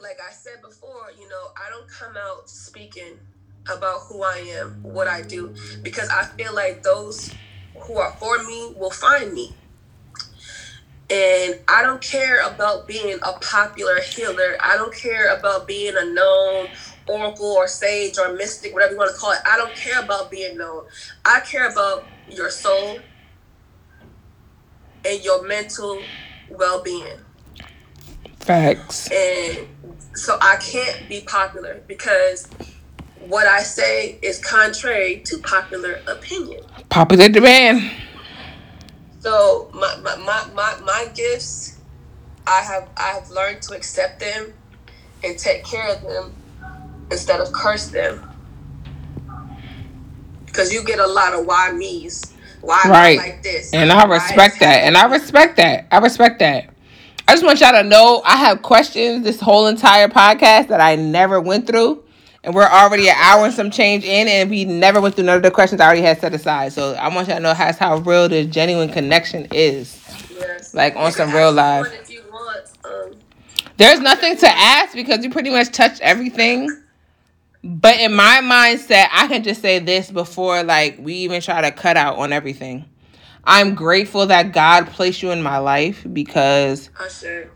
like I said before, you know, I don't come out speaking about who I am, what I do, because I feel like those who are for me will find me. And I don't care about being a popular healer. I don't care about being a known oracle or sage or mystic, whatever you want to call it. I don't care about being known. I care about your soul and your mental well being. Facts. And so I can't be popular because what I say is contrary to popular opinion. Popular demand. So my my, my, my, my gifts, I have I have learned to accept them and take care of them instead of curse them. Because you get a lot of why me's. Why Right. like this? And I respect that. And I respect that. I respect that. I just want y'all to know I have questions this whole entire podcast that I never went through. And we're already an hour and some change in, and we never went through none of the questions I already had set aside. So I want y'all to know that's how real this genuine connection is. Yes. Like, on some real life. someone If you want, um, There's nothing to ask because you pretty much touched everything. But in my mindset, I can just say this before like we even try to cut out on everything. I'm grateful that God placed you in my life because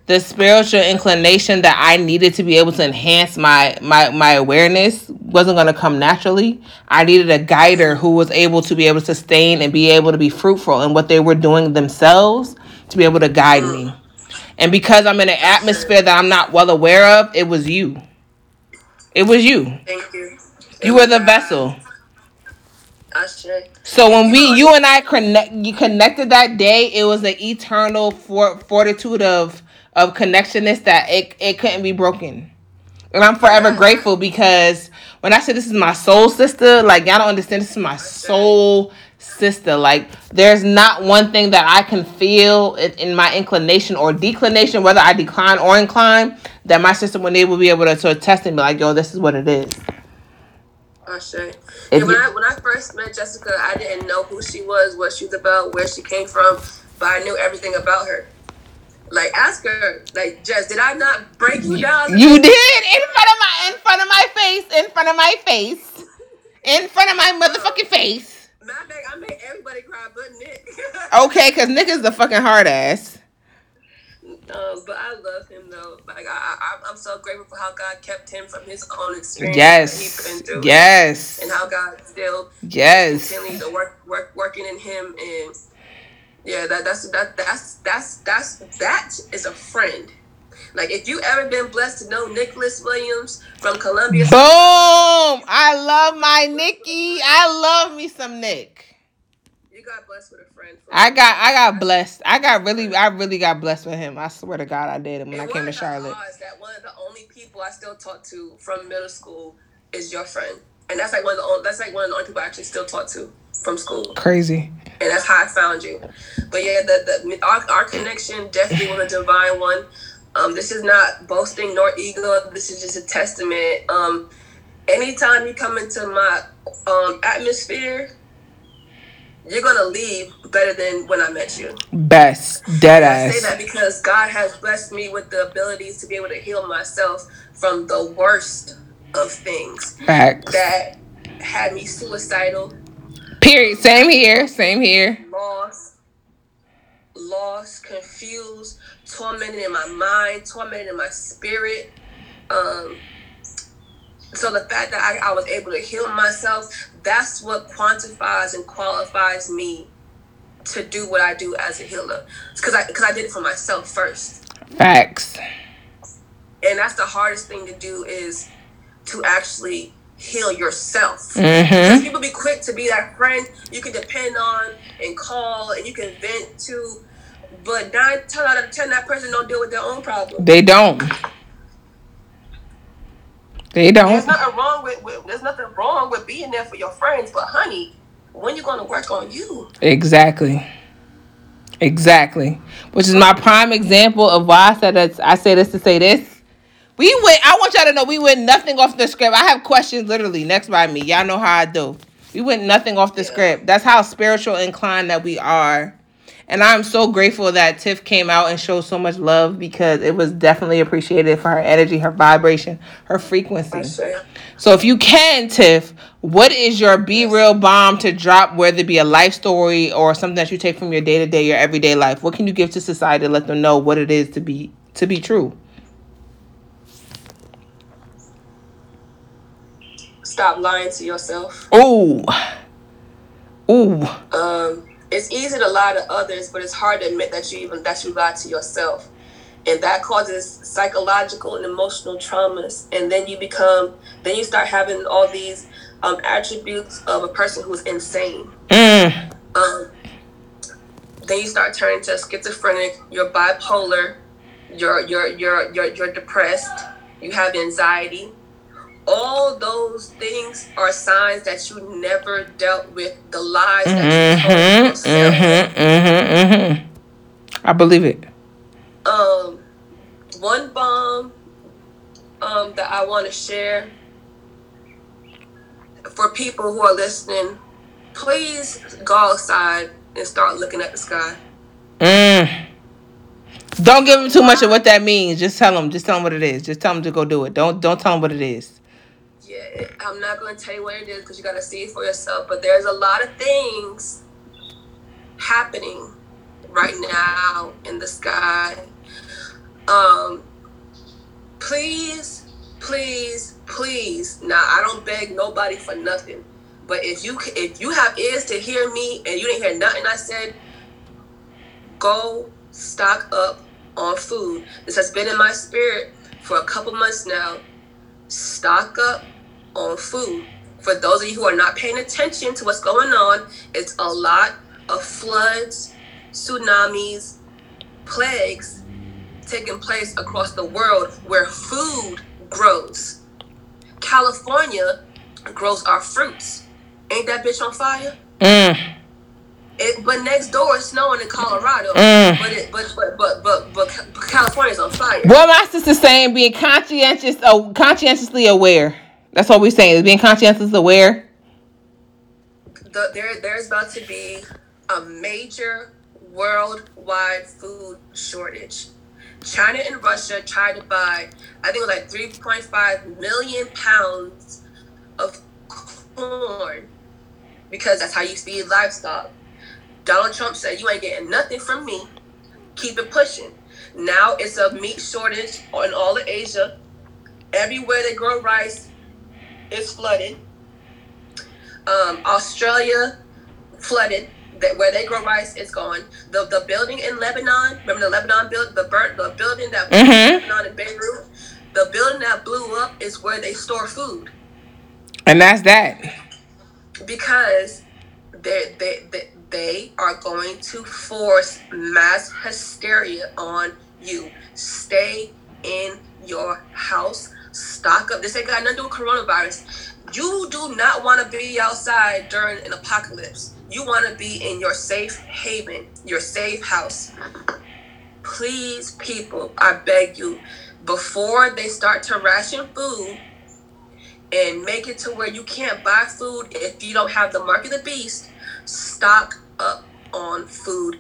the spiritual inclination that I needed to be able to enhance my my my awareness wasn't going to come naturally. I needed a guider who was able to be able to sustain and be able to be fruitful in what they were doing themselves to be able to guide me. And because I'm in an atmosphere that I'm not well aware of, it was you. It was you. Thank you. You were the vessel. So when we, you and I connect, you connected that day. It was an eternal for, fortitude of of connectionness that it it couldn't be broken. And I'm forever grateful because when I said this is my soul sister, like y'all don't understand, this is my soul sister. Like there's not one thing that I can feel in, in my inclination or declination, whether I decline or incline, that my sister when they will be able to, to attest and be like, yo, this is what it is. Oh, Should. If Yeah, when I when I first met Jessica, I didn't know who she was, what she was about, where she came from, but I knew everything about her. Like ask her, like Jess, did I not break you down? You did in front of my in front of my face, in front of my face, in front of my motherfucking face. <laughs> My I made everybody cry but Nick. <laughs> Okay, cause Nick is the fucking hard ass. Um, but I love him though. Like I, I, I'm so grateful for how God kept him from his own experience Yes, he's been through, yes, and how God still yes. continues to work, work, working in him, and yeah, that that's that that's that's that's that is a friend. Like if you ever been blessed to know Nicholas Williams from Columbia, Boom! I love my Nikki. I love me some Nick. Got blessed with a friend. I got I got blessed. I got really I really got blessed with him. I swear to God I did. And when I came to Charlotte. that one of the only people I still talk to from middle school is your friend, and that's like one of the only, that's like one of the only people I actually still talk to from school, Crazy. and that's how I found you. But yeah, the, the our, our connection definitely was a divine one. Um, this is not boasting nor ego. This is just a testament. Um, anytime you come into my um, atmosphere, you're gonna leave better than when I met you. Best dead ass. I say that because God has blessed me with the abilities to be able to heal myself from the worst of things Facts. that had me suicidal, Period. Same here. Same here. lost, lost, confused, tormented in my mind, tormented in my spirit. Um, so the fact that I, I was able to heal myself, that's what quantifies and qualifies me to do what I do as a healer. Because I because I did it for myself first. Facts. and that's the hardest thing to do is to actually heal yourself. Mm-hmm. People be quick to be that friend you can depend on and call and you can vent to, but nine ten out of ten that person don't deal with their own problem. They don't. They There's don't. nothing wrong with, with there's nothing wrong with being there for your friends, but honey, when you gonna work on you? Exactly. Exactly. Which is my prime example of why I said that I say this to say this. We went I want y'all to know we went nothing off the script. I have questions literally next by me. Y'all know how I do. We went nothing off the Yeah. script. That's how spiritual inclined that we are. And I'm so grateful that Tiff came out and showed so much love because it was definitely appreciated for her energy, her vibration, her frequency. So if you can, Tiff, what is your be real bomb to drop, whether it be a life story or something that you take from your day to day, your everyday life? What can you give to society to let them know what it is to be to be true? Stop lying to yourself. Ooh. Ooh. Um, it's easy to lie to others, but it's hard to admit that you even that you lied to yourself, and that causes psychological and emotional traumas. And then you become, then you start having all these um, attributes of a person who's insane. Mm. Um, then you start turning to schizophrenic. You're bipolar. You're you're you're you're you're depressed. You have anxiety. All those things are signs that you never dealt with the lies that you told Mm-hmm. yourself. Mm-hmm. Mm-hmm. Mm-hmm. I believe it. Um, one bomb um, that I want to share for people who are listening. Please go outside and start looking at the sky. Mm. Don't give them too much of what that means. Just tell them. Just tell them what it is. Just tell them to go do it. Don't don't tell them what it is. I'm not going to tell you what it is because you got to see it for yourself. But there's a lot of things happening right now in the sky. Um, please, please, please. Now, I don't beg nobody for nothing. But if you if you have ears to hear me and you didn't hear nothing I said, go stock up on food. This has been in my spirit for a couple months now. Stock up on food. For those of you who are not paying attention to what's going on, it's a lot of floods, tsunamis, plagues taking place across the world where food grows. California grows our fruits. Ain't that bitch on fire? Mm. It, but next door it's snowing in Colorado. Mm. But it but but but but but California's on fire. What my sister's saying, being conscientious, uh, conscientiously aware. That's what we're saying. Is being conscientious aware. the, there there's about to be a major worldwide food shortage. China and Russia tried to buy, I think it was like 3.5 million pounds of corn because that's how you feed livestock. Donald Trump said, You ain't getting nothing from me. Keep it pushing. Now it's a meat shortage in all of Asia. Everywhere they grow rice, it's flooded. Um, Australia flooded. That where they grow rice, it's gone. The the building in Lebanon, remember the Lebanon build the burnt the building that Mhm. Lebanon in Beirut. The building that blew up is where they store food And that's that. because they they they, they are going to force mass hysteria on you. Stay in your house. Stock up. This ain't got nothing to do with coronavirus. You do not want to be outside during an apocalypse. You want to be in your safe haven, your safe house. Please, people, I beg you, before they start to ration food and make it to where you can't buy food if you don't have the mark of the beast, stock up on food.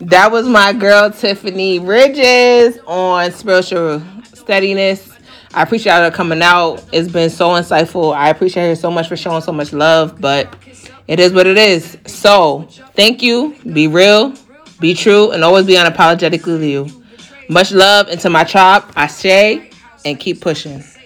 That was my girl Tiffany Ridges on spiritual steadiness. I appreciate her coming out. It's been so insightful. I appreciate her so much for showing so much love, but it is what it is. So, thank you. Be real, be true, and always be unapologetically you. Much love into my chop. I say, and keep pushing. It's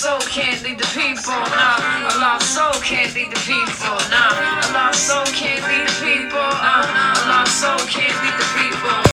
soul can't lead the people. Nah, a lost soul can't lead the people. Nah, a lost soul can't lead the people. Uh, a lost soul can't lead